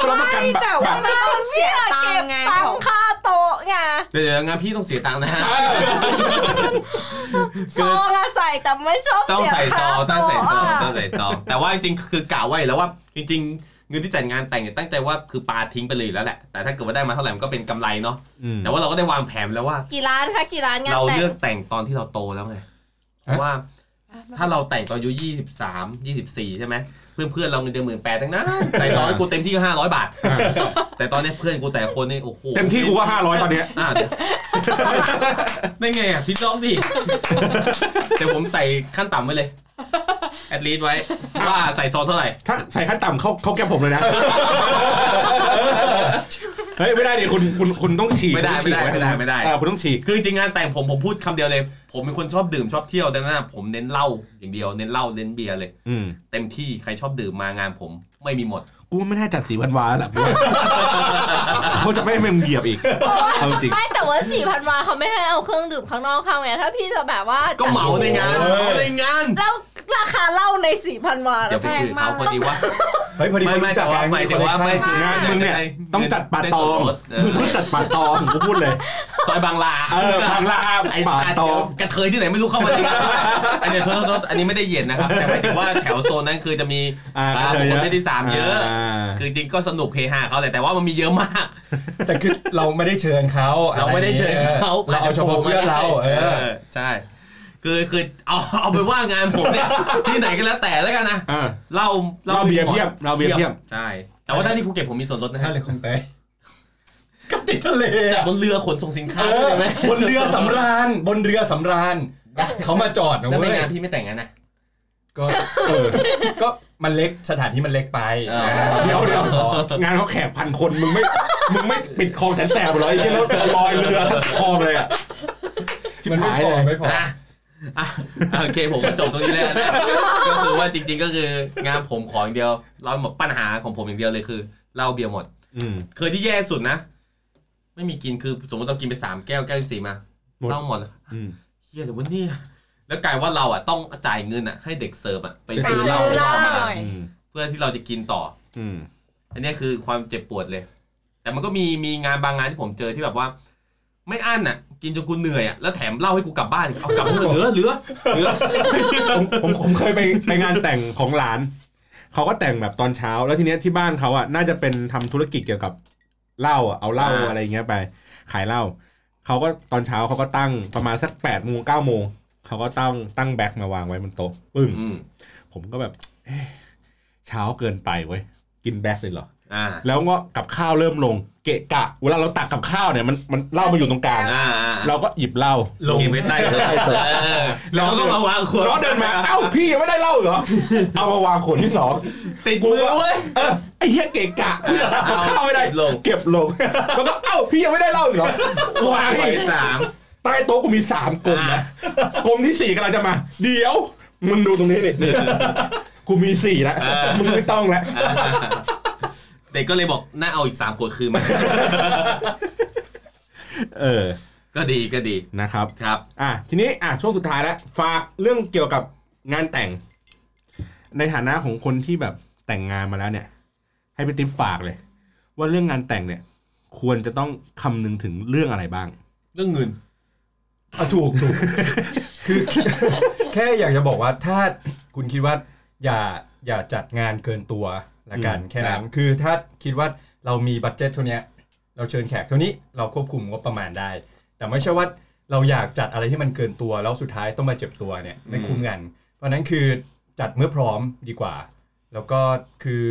รับประกันแบบแต่ว่าไม่ต้องเสียตังค์ไงตังของค่าโต๊ะไงเดี๋ยวเดี๋ยวงานพี่ต้องเสียตังค์นะฮะซองอะใส่แต่ไม่ชอบต้องเสียใส่ซค่าองต้องใส่ซองโต๊ะต้องอะใส่ซองแต่ว่าจริงๆคือกะไว้แล้วว่าจริง ๆ เงินที่จัดงานแต่งเนี่ยตั้งใจว่าคือปาทิ้งไปเลยอยู่แล้วแหละ แต่ถ้าเกิดว่าได้มาเท่าไหร่มันก็เป็นกำไรเนาะอืมแต่ว่าเราก็ได้วางแผนแล้วว่า กี่ร้านคะกี่ร้านงานเราแต่งเลือกแต่งตอนที่เราโตแล้วไงเพราะว่าถ้าเราแต่งตอนอายุยี่สิบสามยี่สิบสี่ใช่ไหมเพื่อนเพื่อนๆเราเงินเดือนหมื่นแปดทั้งนั้นใส่ซองให้กูเต็มที่ก็ห้าร้อยบาทอ่าแต่ตอนนี้เพื่อนกูแต่ละคนนี่โอ้โหเต็มที่กูก็ห้าร้อยตอนเนี้ยอ่าได้ไงอะพี่น้องดิแต่ผมใส่ขั้นต่ำไว้เลย แอดลีดไว้ ว่าใส่ซองเท่าไหร่ ถ้าใส่ขั้นต่ำเข้าเข้าแก้มผมเลยนะ เฮ้ย ไม่ได้ดิคุณคุณคุณต้องฉีกไม่ได้คุณต้องฉีกไม่ได้ไม่ได้ไม่ได้เออคุณต้องฉีก คือจริงๆงานแต่งผมผมพูดคำเดียวเลย ผมเป็นคนชอบดื่มชอบเที่ยวดังนั้นผมเน้นเหล้าอย่างเดียวเน้นเหล้าเน้นเบียร์เลย อืม เต็มที่ใครชอบดื่มมางานผมไม่มีหมด กูไม่น่าจัดสีพันวาแล้วแหละเขาจะไม่ให้มึงเหยียบอีกเอาจริง ไม่แต่ว่าสี่พันวาเขาไม่ให้เอาเครื่องดื่มข้างนอกเข้าไงถ้าพี่จะแบบว่าก็เหมาในงานเออเหมาในงาน แล้ว ราคาเหล้าในสี่พันวาเดี๋ยวไปคุยกับเขาพอดีว่า เฮ้ยพอดีไม่เขาไม่รู้จัแต่กว่ากันหมายถึงว่าไม่คืองานมึงเนี่ยต้องจัดป่าตองเออ มึงต้องจัดป่าตองกูพูดเลย ซอยบางลาเออบางลาไอ้ป่าสัตว์ตอง กระเทยที่ไหนไม่รู้เข้ามาในงานด้วยอันนี้โทษโทษอันนี้ไม่ได้เหยียดนะครับ แต่หมายถึงว่าแถวโซนนั้นคือจะมีอ่าอ่าบุคคลไม่ได้สามเยอะาคือจริงก็สนุกเฮฮาเขาเลยแต่ว่ามันมีเยอะมาก แต่คือเราไม่ได้เชิญเขาเราไม่ได้เชิญเขาเราเอาเฉพาะเพื่อนเรา เออ ใช่ คือคือเอาเอาไปว่างานผมเนี่ย ที่ไหนก็แล้วแต่แล้วกันนะอ่าเหล่าเราเบียร์เพียบเราเบียร์เพียบ ใช่ แต่ว่าถ้าที่ภูเก็ตผมมีส่วนลดนะท่าฮะเรือคลองเตยกับติดทะเลจากบนเรือขนส่งสินค้าเอด้วอยได้ไหมบนเรือสำราญ บนเรือสำราญเขามาจอดนะแล้วเว้ไม่ยงานพี่ไม่แต่งงานนะ ก็เออก็มันเล็กสถานที่มันเล็กไปเออเดี๋ยวเดี๋ยวงานเขาแขกพันคนมึงไม่ มึงไม่ปิดคลองแสนแสบเหรอไอ้เหี้ยแล้วลอยเรือทั้งคลองเลยอะชิบมันไม่หายพอเลยไม่พออะอะ โอเคผมก็จบตรงนี้แล้วนะก็คือว่าจริง ๆ ก็คืองานผมขออย่างเดียว เราหมดปัญหาของผมอย่างเดียวเลยคือเหล้าเบียร์หมดอืมเคยที่แย่สุดนะ ไม่มีกินคือสมมติเรากินไปสามแก้วแก้วที่สี่มาหมดเหล้าหมดเลยอืมเฮียแต่วันนี้แล้วกลายว่าเราอะต้องจ่ายเงินอะให้เด็กเสิร์ฟอะไปไปซื้อซื้เหล้าอเหล้ามาหน่อยอืมเพื่อที่เราจะกินต่อ อืมอันเนี้ยคือความเจ็บปวดเลย แต่มันก็มีมีงานบางงานที่ผมเจอที่แบบว่า ไม่อั้นอะ กินจนกูเหนื่อยอะแล้วแถมเหล้าให้กูกลับบ้านอีกเอากลับมาเถอะเหลือเหลือเหลือผมผมผมเคยไปไปงานแต่งของหลาน เขาก็แต่งแบบตอนเช้า แล้วทีเนี้ยที่บ้านเขาอะน่าจะเป็นทำธุรกิจเกี่ยวกับเหล้าอะเอาเหล้าอะไรอย่างเงี้ยไป ขายเหล้าเขาก็ตอนเช้าเขาก็ตั้งประมาณสักแปดโมงเก้าโมงเขาก็ตั้งตั้งแบ็คมาวางไว้บนโต๊ะปึ้งอืมผมก็แบบเอ๊ะเช้าเกินไปเว้ยกินแบ็คเลยเหรอ อ่า แล้วก็กับข้าวเริ่มลง เกะกะเวลาเราตักกับข้าวเนี่ยมันมันเหล้ามาอยู่ตรงกลางอ่าอ่าเราก็หยิบเหล้าลงเก็บไว้ใต้โต๊ะเออแล้วก็มาวางขวดเราเดินมาเอ้าพี่ยังไม่ได้เหล้าเหรอเอามาวางขวดที่สองติดมือเว้ยเออไอ้เหี้ยเกะกะคือตักกับข้าวไม่ได้เก็บลงเก็บลงแล้วก็เอ้าพี่ยังไม่ได้เหล้าอีกเหรอวางไว้อีกสามใต้โต๊ะกูมีสามกลมนะกลมที่สี่กำลังจะมา เดี๋ยวมึงดูตรงนี้นี่นี่กูมีสี่แล้วมึงไม่ต้องแล้ว เด็กก็เลยบอกน่าเอาอีกสามขวดคืนมาเออ ก็ดีก็ดีนะครับครับ อะทีนี้อะช่วงสุดท้ายแล้วฝากเรื่องเกี่ยวกับงานแต่ง ในฐานะของคนที่แบบแต่งงานมาแล้วเนี่ย ให้พี่ติ๊บฝากเลย ว่าเรื่องงานแต่งเนี่ย ควรจะต้องคำนึงถึงเรื่องอะไรบ้าง เรื่องเงินอะถูกถูกคือ แค่อยากจะบอกว่าถ้าคุณคิดว่าอย่าอย่าจัดงานเกินตัว ละกันอืมแค่นั้นคือถ้าคิดว่าเรามีบัตเจ็ตเท่าเนี้ยเราเชิญแขกเท่านี้เราควบคุมงบประมาณได้ แต่ไม่ใช่ว่าเราอยากจัดอะไรที่มันเกินตัวแล้วสุดท้ายต้องมาเจ็บตัวเนี่ยไม่คุ้มกัน เพราะฉะนั้นคือจัดเมื่อพร้อมดีกว่า แล้วก็คือ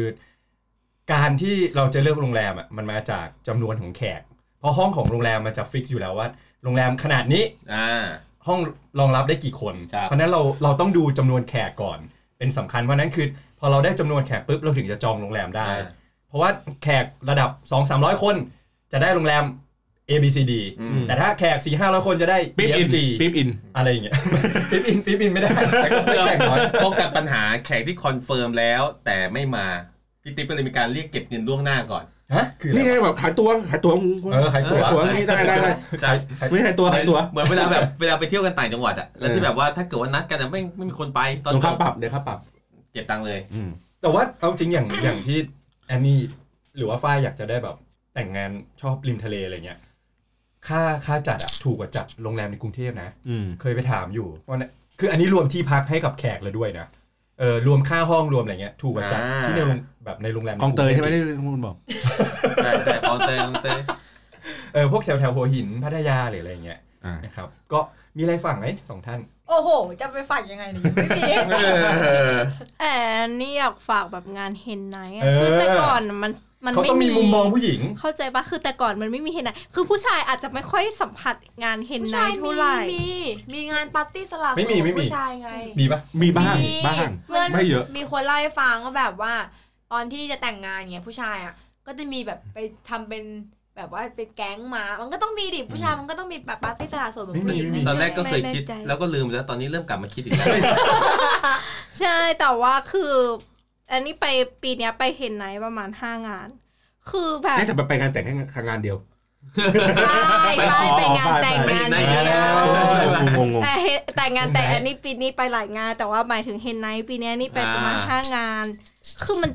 การที่เราจะเลือกโรงแรมอะมันมาจากจำนวนของแขก เพราะห้องของโรงแรมมันจะฟิกอยู่แล้วว่า โรงแรมขนาดนี้อ่าห้องรองรับได้กี่คนครับเพราะฉะนั้นเราเราต้องดูจำนวนแขกก่อน เป็นสำคัญเพราะฉะนั้นคือ พอเราได้จำนวนแขกปุ๊บเราถึงจะจองโรงแรมได้อ่าเพราะว่าแขกระดับ 2 3 0 0 คนจะได้โรงแรม A B C D อืมแต่ถ้าแขก4 5 0 0คนจะได้ปิ๊บอิน BFG ปิ๊บอินอะไรอย่างเงี้ยปิ๊บอินปิ๊บอินไม่ได้แต่ก็เพื่อแขกน้อยป้องกันปัญหาแขกที่คอนเฟิร์มแล้ว แต่ไม่มาพี่ติ๊บก็เลยมีการเรียกเก็บเงินล่วงหน้าก่อนฮะคืออะไรนี่ไงวะแบบขายตัวขายตัวเออขายตั๋วนี่ได้ได้ได้ใช่ใครไม่ขายตัวขายตัวเหมือนเวลาแบบเวลาไปเที่ยวกันต่างจังหวัดอะแล้วที่แบบว่าถ้าเกิดว่านัดกันอะไม่ไม่มีคนไปตอนเดี๋ยวจค่าบปรับเดี๋ยวค่าปรับ เก็บตังค์เลย อืม แต่ว่าเอาจริงอย่างอย่างที่แอนนี่หรือว่าฝ้ายอยากจะได้แบบแต่งงานชอบริมทะเลอะไรเงี้ยค่าค่าจัดอะถูกกว่าจัดโรงแรมในกรุงเทพนะ อืม เคยไปถามอยู่ว่าเนี่ยคืออันนี้รวมที่พักให้กับแขกเลยด้วยนะเออรวมค่าห้องรวมอะไรเงี้ยถูกกว่าจัดอ่า ที่ในโรงแบบในโรงแรมกองเตยใช่ไหมกรุที่ทพคุณบอก ใช่ใช่คอนเตยคอนเตยเออพวกแถวแถวหัวหินพัทยาหรืออะไรเงี้ยอ่า นะครับ ก็มีอะไรฝั่งไหมสองท่าน โอ้โห จะไปฝากยังไงเนี่ยยังไม่มีแอนนี่อยากฝากแบบงานเฮนไนท์อะเออคือแต่ก่อนมันมันเขาไม่ต้องมีมีมุมมองผู้หญิง เข้าใจปะคือแต่ก่อนมันไม่มีเฮนไนท์คือผู้ชายอาจจะไม่ค่อยสัมผัสงานเฮนผู้ไนชายท์มีเท่าไหร่มีมีงานปาร์ตี้สลับไม่มีไม่มีผู้ชายไงมีปะมีบ้างมีบ้างเพื่อนไม่เยอะ มีคนเล่าให้ฟังว่าแบบว่า ตอนที่จะแต่งงานเงี้ยผู้ชายอะก็จะมีแบบไปทำเป็น แบบว่าเป็นแก๊งมามันก็ต้องมีดิผู้ชายมันก็ต้องมีแบบปาร์ตี้สละโสดแบบผู้หญิงไม่มีตอนแรกก็เคยคิดไม่แน่ใจแล้วก็ลืมแล้วตอนนี้เริ่มกลับมาคิดอีกแล้วใช่แต่ว่าคือ อันนี้ไปปีเนี้ยไป hen night ประมาณห้างาน คือแบบนี่แต่ไปงานแต่งแค่งานเดียวไปไปไปงานแต่งงานไปเดีไปยวงงงแต่เฮแต่งานแต่งอันนี้ปีนี้ไปหลายงาน แต่ว่าหมายถึง hen night ปีเนี้ยนี่ไปประมาณอ่าห้างาน คือมัน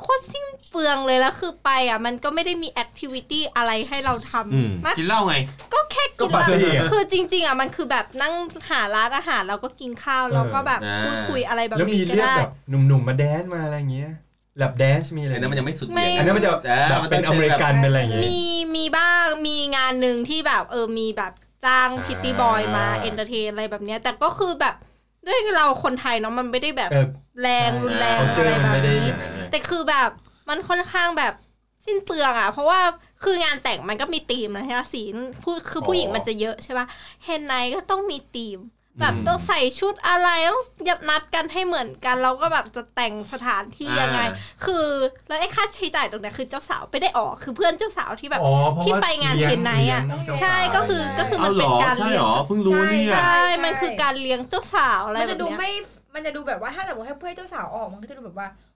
โคตรสิ้นเปลืองเลยแล้วคือไปอะ มันก็ไม่ได้มี activity อะไรให้เราทำ อืม มากกินเหล้าไง ก็แค่ก็กินปาร์ตี้เหล้าอะคือจริง ๆอะมันคือแบบนั่งหาร้านอาหารแล้วก็กินข้าวแล้วก็แบบอ่าพูดคุยอะไรแบบแล้วมีนี้ก็เรียกได้ แบบหนุ่มๆมา dance มาอะไรอย่างเงี้ย lap dance มีอะไรอันนั้นมันยังไม่สุดเหไม่วี่ยง อันนั้นมันจะแต่แบบมันเป็นต้องเมริกันเป็นอะไรอย่างเงี้ย มีมีบ้างมีงานหนึ่งที่แบบเออมีแบบจ้างอ่า pretty boy มา entertain อะไรแบบเนี้ย แต่ก็คือแบบด้วยเราคนไทยเนาะมันไม่ได้แบบเออแรงรุนแรงเขาเจอะไรอแบบไม่ได้อนี้ย่างนั้นไง แต่คือแบบมันค่อนข้างแบบสิ้นเปลืองอะ เพราะว่าคืองานแต่งมันก็มีธีมนะใช่ไหมสีผู้คือผู้หญิงมันจะเยอะใช่ปะเฮนไนก็ต้องมีธีม แบบต้องใส่ชุดอะไรต้องยับนัดกันให้เหมือนกัน เราก็แบบจะแต่งสถานที่ยังไง คือแล้วไอ้ค่าใช้จ่ายตรงเนี้ยคือเจ้าสาวไปได้ออกคือเพื่อนเจ้าสาวที่แบบอ๋อเพราะที่ว่าไปงานลี้ยเทนไนท์อะเลี้ยงเจ้าใช่สาวก็คือก็คือเอาเหรอมันเป็นการใช่เลี้ยงเหรอเพิ่งรู้เนี่ยใช่มันคือการเลี้ยงเจ้าสาวอะไรมันแบจะบดูเนี้ยไม่มันจะดูแบบว่าถ้าสมมติให้เพื่อนเจ้าสาวออกมันก็จะดูแบบว่า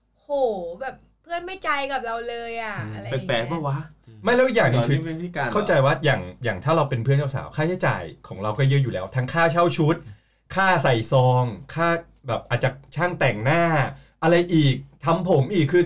โห แบบเพื่อนไม่ใจกับเราเลยอะอะไรอย่างแปลเงี้กๆปะยวะ ไม่แล้วอีกอย่างหนึงคือนี่เป็นพิการหรอ เข้าใจว่าอย่างอย่างถ้าเราเป็นเพื่อนเจ้าสาวค่าใช้จ่ายของเราก็เยอะอยู่แล้ว ทั้งค่าเช่าชุด ค่าใส่ซอง ค่าแบบอาจจะช่างแต่งหน้า อะไรอีกทำผมอีกคือ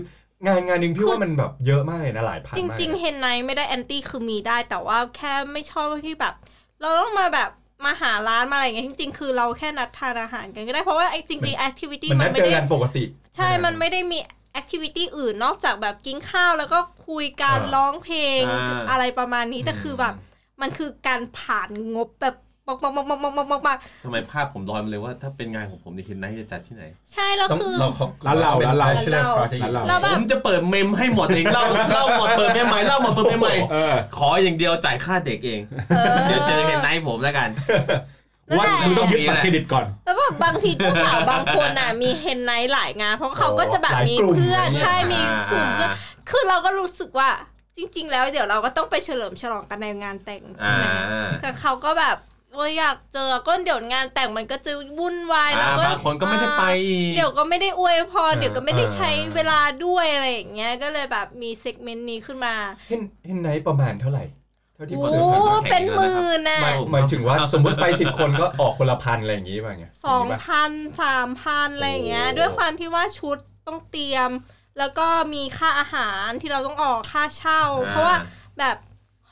งานงานหนึ่งพี่ว่ามันแบบเยอะมากเลยนะหลายพันจมากริง ๆ เฮนไนท์ไม่ได้แอนตี้คือมีได้แต่ว่าแค่ไม่ชอบที่แบบ เราต้องมาแบบ มาหาร้านมาอะไรอย่างเงี้ยจริง ๆ คือเราแค่นัดทานอาหารกันก็ได้เพราะว่าไอ้จริงๆแอคทิวิตี้มันมันันดไม่เจอได้กันปกติ ใช่มันไม่ได้มีแอคทิวิตี้อื่นนอกจากแบบกินข้าวแล้วก็คุยกันอ่าร้องเพลงอ่าอะไรประมาณนี้แต่อืมคือแบบมันคือการผ่านงบแบบ มากมากมากมากมากมากมากทำไมภาพผมลอยมาเลยว่าถ้าเป็นงานของผมในเคนไนท์จะจัดที่ไหน ใช่แล้วคือ เราขอร้านเราร้านเรา bachelor party ร้านเราแล้วแบบผมจะเปิดเมมให้หมดเองเล่าเล่าหมดเปิดเมมใหม่เล่าหมดเปิดเมมใหม่ขออย่างเดียวจ่ายค่าเด็กเองเดี๋ยวเจอเคนไนท์ผมแล้วกันว่ามึงต้องยึดบัตรเครดิตก่อน แล้วแบบบางทีเจ้าสาวบางคนน่ะมีเฮนไนท์หลายงาน เพราะเขาก็จะแบบมีเพื่อนใช่มีกลุ่มเพื่อนคือเราก็รู้สึกว่าจริง ๆ แล้วเดี๋ยวเราก็ต้องไปเฉลิมฉลองกันในงานแต่งแต่เขาก็แบบ โอ้ยอยากเจอก็เดี๋ยวงานแต่งมันก็จะวุ่นวายแล้วอ่าก็บางคนก็ไม่ได้ไปอีกเดี๋ยวก็ไม่ได้อวยพรเออเดี๋ยวก็ไม่ได้เออใช้เวลาด้วยอะไรอย่างเงี้ยก็เลยแบบมีเซกเมนต์นี้ขึ้นมาเห็นเห็นไหนประมาณเท่าไหร่เท่าที่พโอ้อเคยผ่านมาเป็นหมื่นน่ะหมายหมายถึงว่าสมมติไปสิบคนก็ออกคนละพันอะไรอย่างงี้ป่ะไงสองพันสามพันอะไรอย่างเงี้ยโอ้ด้วยความที่ว่าชุดต้องเตรียม แล้วก็มีค่าอาหารที่เราต้องออกค่าเช่า เพราะว่าแบบ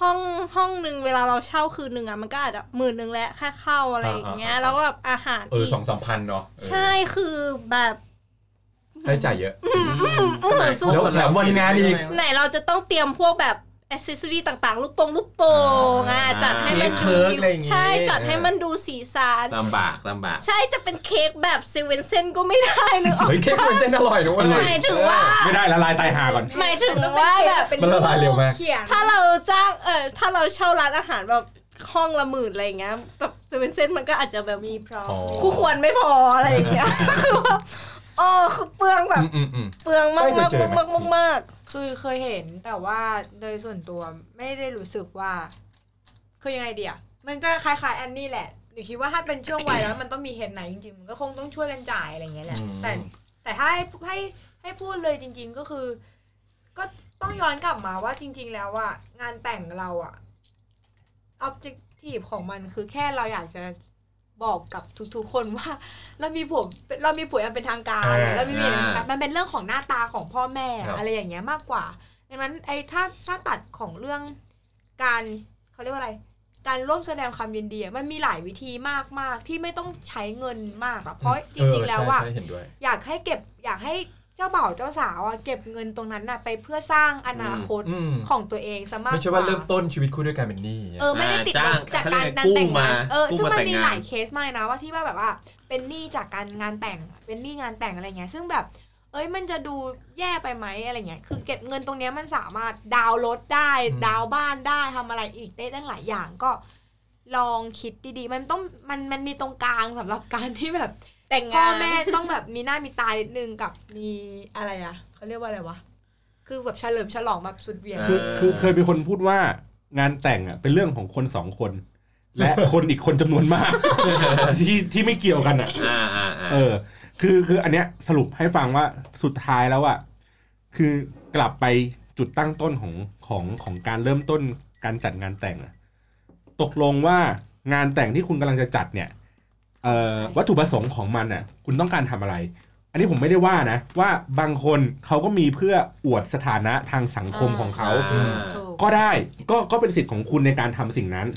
ห้องห้องหนึ่งเวลาเราเช่าคืนหนึ่งอะมันก็อาจจะหมื่นหนึ่งแล้วแค่เข้าอะไรอย่างเงี้ย แล้วก็แบบอาหารเอออีกสองสามพันเนาะเออใช่คือแบบค่าใช้จ่ายเยอะอืมสุดแล้วแถมวันงานอีกไหนเราจะต้องเตรียมพวกแบบ อ c เซอรี่ต่างๆ ลูกโป่งลูกโป่งอะอ่าจัดให้มันเค้ดูกอะไรอย่างงี้ใช่จัดให้มันดูสีสันลำบากลำบาก ใช่จะเป็นเค้กแบบเซเว่นเซนก็ไม่ได้นึกออกเฮ้ยเค้กเส้นอร่อยนะเว้ยหมายถึงว่าไม่ได้ละลายตายหาก่อนหมายถึงว่าแบบมันละลายเร็วมากเขียนถ้าเราจ้างเออถ้าเราเช่าร้านอาหารแบบห้องละหมื่นอะไรอย่างเงี้ยแบบเซเว่นเซนมันก็อาจจะแบบมีพร้อมอ๋อคู่ควรไม่พออะไรอย่างเงี้ยคือว่าโอ้คือเปลืองแบบอืมอืมอืมเปลืองมากไม่มากเคยเจอไหมมากมากมาก คือเคยเห็นแต่ว่าโดยส่วนตัวไม่ได้รู้สึกว่า คือยังไงเดียมันก็คล้ายๆแอนนี่แหละหนูคิดว่าถ้าเป็นช่วงวัยแล้วมันต้องมีเฮดไหนจริงๆมันก็คงต้องช่วยกันจ่ายอะไรอย่างเงี้ยแหละอืมแต่แต่ถ้าให้ให้ให้พูดเลยจริง ๆก็คือ ก็ต้องย้อนกลับมาว่าจริง ๆ แล้วอะงานแต่งเราอะออบเจกตีฟของมันคือแค่เราอยากจะ บอกกับทุกๆ คนว่า เรามีผัวเรามีผัวอย่างเป็นทางการอ่าเรามีเมียอย่างเป็นทางการอ่ามันเป็นเรื่องของหน้าตาของพ่อแม่ครับอะไรอย่างเงี้ยมากกว่าดังนั้นไอ้ถ้าถ้าตัดของเรื่องการเขาเรียกว่าอะไร การร่วมแสดงความยินดีอะมันมีหลายวิธีมากๆที่ไม่ต้องใช้เงินมากอะเพราะจริงๆแล้วอะเใช่ใช่เห็นด้วยอยากให้เก็บอยากให้ เจ้าบ่าวเจ้าสาวอะเก็บเงินตรงนั้นน่ะไปเพื่อสร้างอนาคตอืม ของตัวเองซะมากไม่ใช่กว่าว่าเริ่มต้นชีวิตคู่ด้วยการเป็นหนี้เออไม่ได้ติดจ้างจากเขาเรีกายรกงานกู้แต่งงามานเออกู้ซึ่งมามันแต่งมีงาน หลายเคสมากนะว่าที่ว่าแบบว่า เป็นหนี้จากการงานแต่งเป็นหนี้งานแต่งอะไรเงี้ยซึ่งแบบ เอ้ยมันจะดูแย่ไปไหมอะไรเงี้ยคือเก็บเงินตรงเนี้ยมันสามารถดาวน์รถได้อืม ดาวน์บ้านได้ทำอะไรอีกได้ตั้งหลายอย่างก็ ลองคิดดีๆ มันต้องมันมันมีตรงกลางสำหรับการที่แบบ แต่งพ่องานแม่ต้องแบบมีหน้ามีตานิดนึงกับมีอะไรอะเขาเรียกว่าอะไรวะ คือแบบเฉลิมฉลองแบบสุดเหวียงคือคือเคยมีคนพูดว่างานแต่งอะเป็นเรื่องของคนสองคน และคนอีกคนจำนวนมาก ที่ที่ไม่เกี่ยวกันอะอ่าอ่าอ่าเออ คือคืออันเนี้ยสรุปให้ฟังว่าสุดท้ายแล้วอะคือกลับไปจุดตั้งต้นของของของการเริ่มต้นการจัดงานแต่งอะตกลงว่างานแต่งที่คุณกำลังจะจัดเนี่ยเอ่อ วัตถุประสงค์ของมันอะ คุณต้องการทำอะไร อันนี้ผมไม่ได้ว่านะ ว่าบางคนเขาก็มีเพื่ออวดสถานะทางสังคมของเขาอ่าถูกก็ได้ก็ก็เป็นสิทธิ์ของคุณในการทำสิ่งนั้น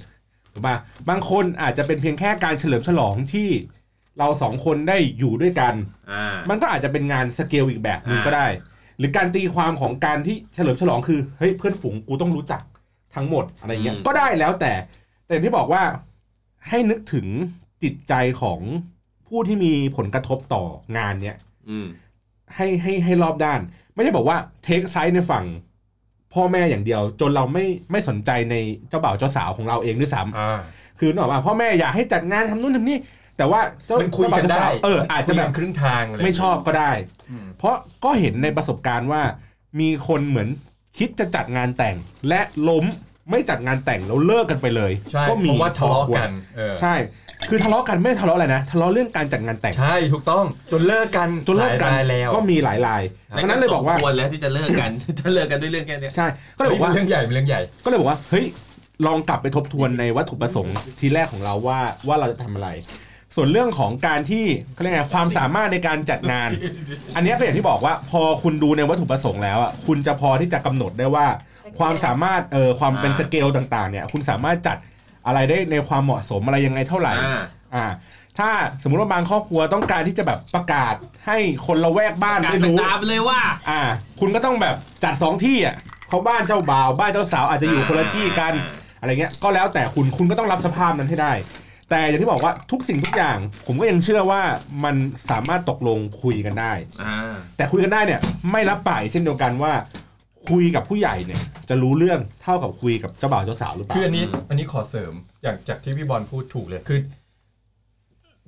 ถูกปะบางคนอาจจะเป็นเพียงแค่การเฉลิมฉลองที่เราสองคนได้อยู่ด้วยกันอ่ามันก็อาจจะเป็นงานสเกลอีกแบบหนึ่งอ่าก็ได้ หรือการตีความของการที่เฉลิมฉลองคือ เฮ้ยเพื่อนฝูงกูต้องรู้จักทั้งหมดอะไรเงี้ย ก็ได้แล้วแต่ แต่อย่างที่บอกว่าให้นึกถึง จิตใจของผู้ที่มีผลกระทบต่องานเนี้ยอืม ให้ให้ให้รอบด้าน ไม่ใช่บอกว่าเทคไซส์ในฝั่งพ่อแม่อย่างเดียว จนเราไม่ไม่สนใจในเจ้าบ่าวเจ้าสาวของเราเองด้วยซ้ำอ่าคือนึกออกป่ะพ่อแม่อยากให้จัดงานทำนู่นทำนี่แต่ว่าเจ้ามันคุยกันได้เจ้าบ่าวเจ้าสาวเอออาจจะแบบ คุยนครึ่งทางอะไรไม่ชอบก็ได้ อืม เพราะก็เห็นในประสบการณ์ว่า มีคนเหมือนคิดจะจัดงานแต่ง และล้มไม่จัดงานแต่งแล้วเลิกกันไปเลย ใช่ก็มีเพราะว่าทะเลาะพอควรกันเออ ใช่ คือทะเลาะกันไม่ได้ทะเลาะอะไรนะทะเลาะเรื่องการจัดงานแต่ง ใช่ถูกต้องจนเลิกกันจนเลิกกันหายรายแล้วก็มีหลายรายดังนั้นเลยบอกว่าสมควรแล้วที่จะเลิกกัน จะเลิกกันด้วยเรื่องแค่เนี้ยใช่ก็เลยบอกว่า เรื่องใหญ่เป็นเรื่องใหญ่ ก็เลยบอกว่าเฮ้ยลองกลับไปทบทวนในวัตถุประสงค์ทีแรกของเราว่าว่าเราจะทำอะไร ส่วนเรื่องของการที่เขาเรียกไงความสามารถในการจัดงาน อันเนี้ยก็อย่างที่บอกว่า พอคุณดูในวัตถุประสงค์แล้วอะคุณจะพอที่จะกำหนดได้ว่า ความสามารถเออความเป็นสเกลต่างๆเนี่ยคุณสามารถจัด อะไรได้ในความเหมาะสมอะไรยังไงเท่าไหร่อ่าอ่าถ้าสมมุติว่าบางครอบครัวต้องการที่จะแบบประกาศให้คนละแวกบ้านการได้สักรู้ดาไปเลยว่า อ่า คุณก็ต้องแบบจัดสองที่อะเพราะบ้านเจ้าบ่าวบ้านเจ้าสาวอาจจะอยู่คนละที่กันอะไรเงี้ยก็แล้วแต่คุณคุณก็ต้องรับสภาพนั้นให้ได้ แต่อย่างที่บอกว่าทุกสิ่งทุกอย่าง ผมก็ยังเชื่อว่ามันสามารถตกลงคุยกันได้ อ่า แต่คุยกันได้เนี่ยไม่รับปากเช่นเดียวกันว่า คุยกับผู้ใหญ่เนี่ย จะรู้เรื่องเท่ากับคุยกับเจ้าบ่าวเจ้าสาวหรือเปคือล่าอันนี้อืมอันนี้ขอเสริมอย่างจากที่พี่บอลพูดถูกเลยคือ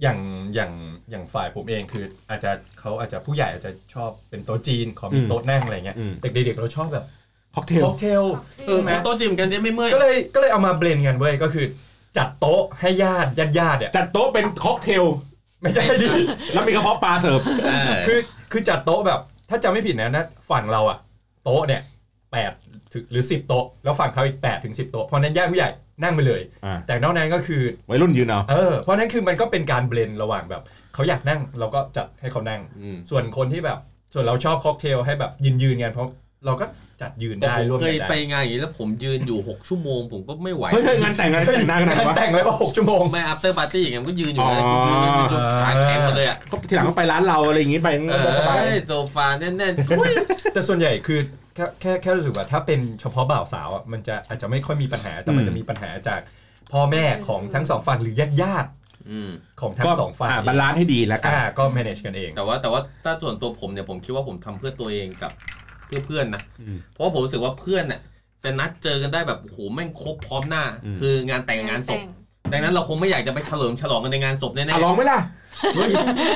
อย่างอย่างอย่างฝ่ายผมเองคืออาจจะเขาอาจจะผู้ใหญ่อาจจะชอบเป็นโต๊ะจีนขอมีโต๊ะนั่งอะไรเงี้ยอืมเด็กๆเราชอบแบบค็อกเทลค็อกเทลเออโต๊ะจิมกันจะไม่เมื่อยก็เลยก็เลยเอามา blend กันเว้ยก็คือ จัดโต๊ะให้ญาติญาติญาติเนี่ยจัดโต๊ะเป็นค็อกเทลไม่ใช่ดิแล้วมีกระเพาะปลาเสิร์ฟเออคือคือจัดโต๊ะแบบ ถ้าจำไม่ผิดนะนะฝั่งเราอะ โต๊ะเนี่ยแปดถึงหรือสิบโต๊ะ แล้วฝั่งเขาอีกแปดถึงสิบโต๊ะ เพราะฉะนั้นญาติผู้ใหญ่นั่งไปเลย อ่า แต่นอกนั้นก็คือวัยรุ่นยืนเอาเออเพราะฉะนั้นคือมันก็เป็นการ blend ระหว่างแบบเขาอยากนั่งเราก็จัดให้เขานั่ง อืม ส่วนคนที่แบบ ส่วนเราชอบค็อกเทลให้แบบยืนยืนๆกันเพราะเราก็ จัดยืนแต่ได้ผมร่วมเคกัยนไปได้งานอย่างนี้แล้วผมยืนอยู่ 6 ชั่วโมง ผมก็ไม่ไหว เฮ้ยเฮ้ยงานแต่งงานแต่งนานขนาดงานวะ แต่งไว้ว่าหกชั่วโมง ไม่ after party อย่างเงี้ยมันก็ยืนอยู่นะอ๋อ ยืนจนขาแข็งหมดเลยอะก็ทีหลังก็ไปร้านเราอะไรอย่างงี้ไปเอก็ไปอโซฟาแน่นๆทุยแต่ส่วนใหญ่คือแค่แค่แค่รู้สึกว่าถ้าเป็นเฉพาะบ่าวสาวอะมันจะอาจจะไม่ค่อยมีปัญหาแต่มันอืมจะมีปัญหาจากพ่อแม่ของทั้งสองฝั่งหรือญาติญาติอืม ๆของทั้งก็สองฝ่ายอ่า balance ให้ดีแล้วกัน อ่าก็ manage กันเอง แต่ว่าแต่ว่าถ้าส่วนตัวผมเนี่ยผมคิดว่าผมทำเพื่อตัวเองกับ เพื่อเพื่อนนะอืมเพราะว่าผมรู้สึกว่าเพื่อนน่ะจะนัดเจอกันได้แบบโอ้โหแม่งครบพร้อมหน้าอืมคืองานแต่งงานศพดังนั้นเราคงไม่อยากจะไปเฉลิมฉลองกันในงานศพแน่อะลองไหมล่ะๆเฮ้ย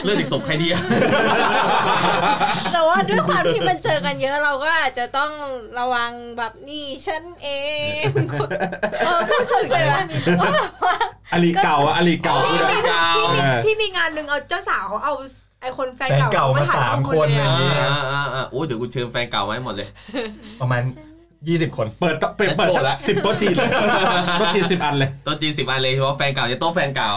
เลือดอีกศพใครดีอะแต่ว่าด้วยความที่มันเจอกันเยอะเราก็อาจจะต้องระวังแบบนี่ฉันเองเออพูดถึงเลยว่าแบบว่าอลีเก่าอะอลีเก่าที่ด้วยมีกาวที่มีเออที่มีงานหนึ่งเอาเจ้าสาวเขาเอา ไอคนแฟนแฟนเก่าเก่ามาถ่ยสามรูปคนหดเลเลยยอะ อ่าอ่าอ่าโอ้ยเดี๋ยวกูเชิญแฟนเก่ามาให้หมดเลย ประมาณ 20 คนเปิดเปิดเปิดโต๊ะละ สิบโต๊ะจีนเลยโต๊ะจีนสิบอันเลย โต๊ะจีนสิบอันเลยเฉพาะแฟนเก่าจะโต๊ะแฟนเก่า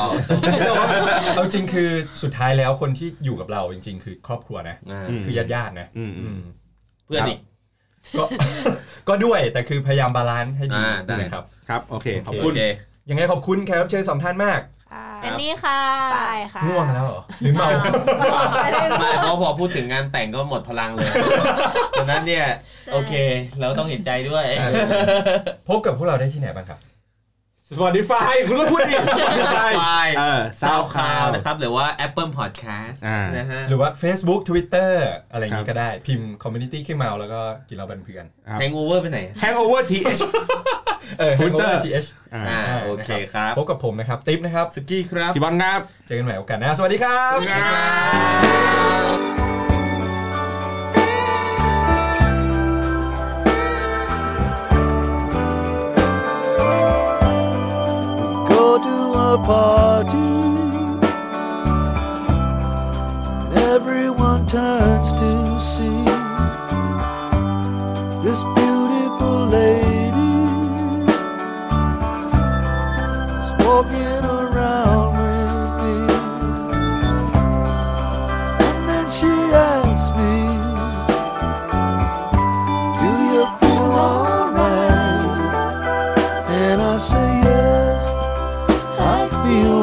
แต่ว่าเอาจริงคือสุดท้ายแล้วคนที่อยู่กับเราจริง ๆ คือครอบครัวนะ อ่าอืม คือญาติญาติๆนะอืม อืมเพื่อนอีก ก็ ก็ด้วยแต่คือพยายาม balance ให้ดีอ่าได้ นะครับ ครับ โอเค ขอบโอคุณโอเค ยังไงขอบคุณแขกรับเชิญสองท่านมาก อันนี้ค่ะไปค่ะง่วงแล้วเหรอหรือเมาไม่เพราะพอพูดถึงงานแต่งก็หมดพลังเลยดังนั้นเนี่ย โอเค เราต้องเห็นใจด้วย พบกับพวกเราได้ที่ไหนบ้างครับ Spotify คุณก็พูดดิ Spotify เออ SoundCloud นะครับหรือว่า Apple Podcast อ่านนะฮะหรือว่า Facebook Twitter อะไรอย่างคนี้รับก็ได้พิมพ์ Community ขึ้นมาแล้วก็กินเหล้าเป็นเพื่อน hangover ไปไหน Hangover TH เออ Twitter Hangover TH อ่าอ่าโอเคครับพบกับผมนะครับ ติ๊บนะครับ สกี้ครับพี่บอลครับ เจอกันใหม่โอกาสหน้าสวัสดีครับ go party. And everyone turns to see this beautiful lady feel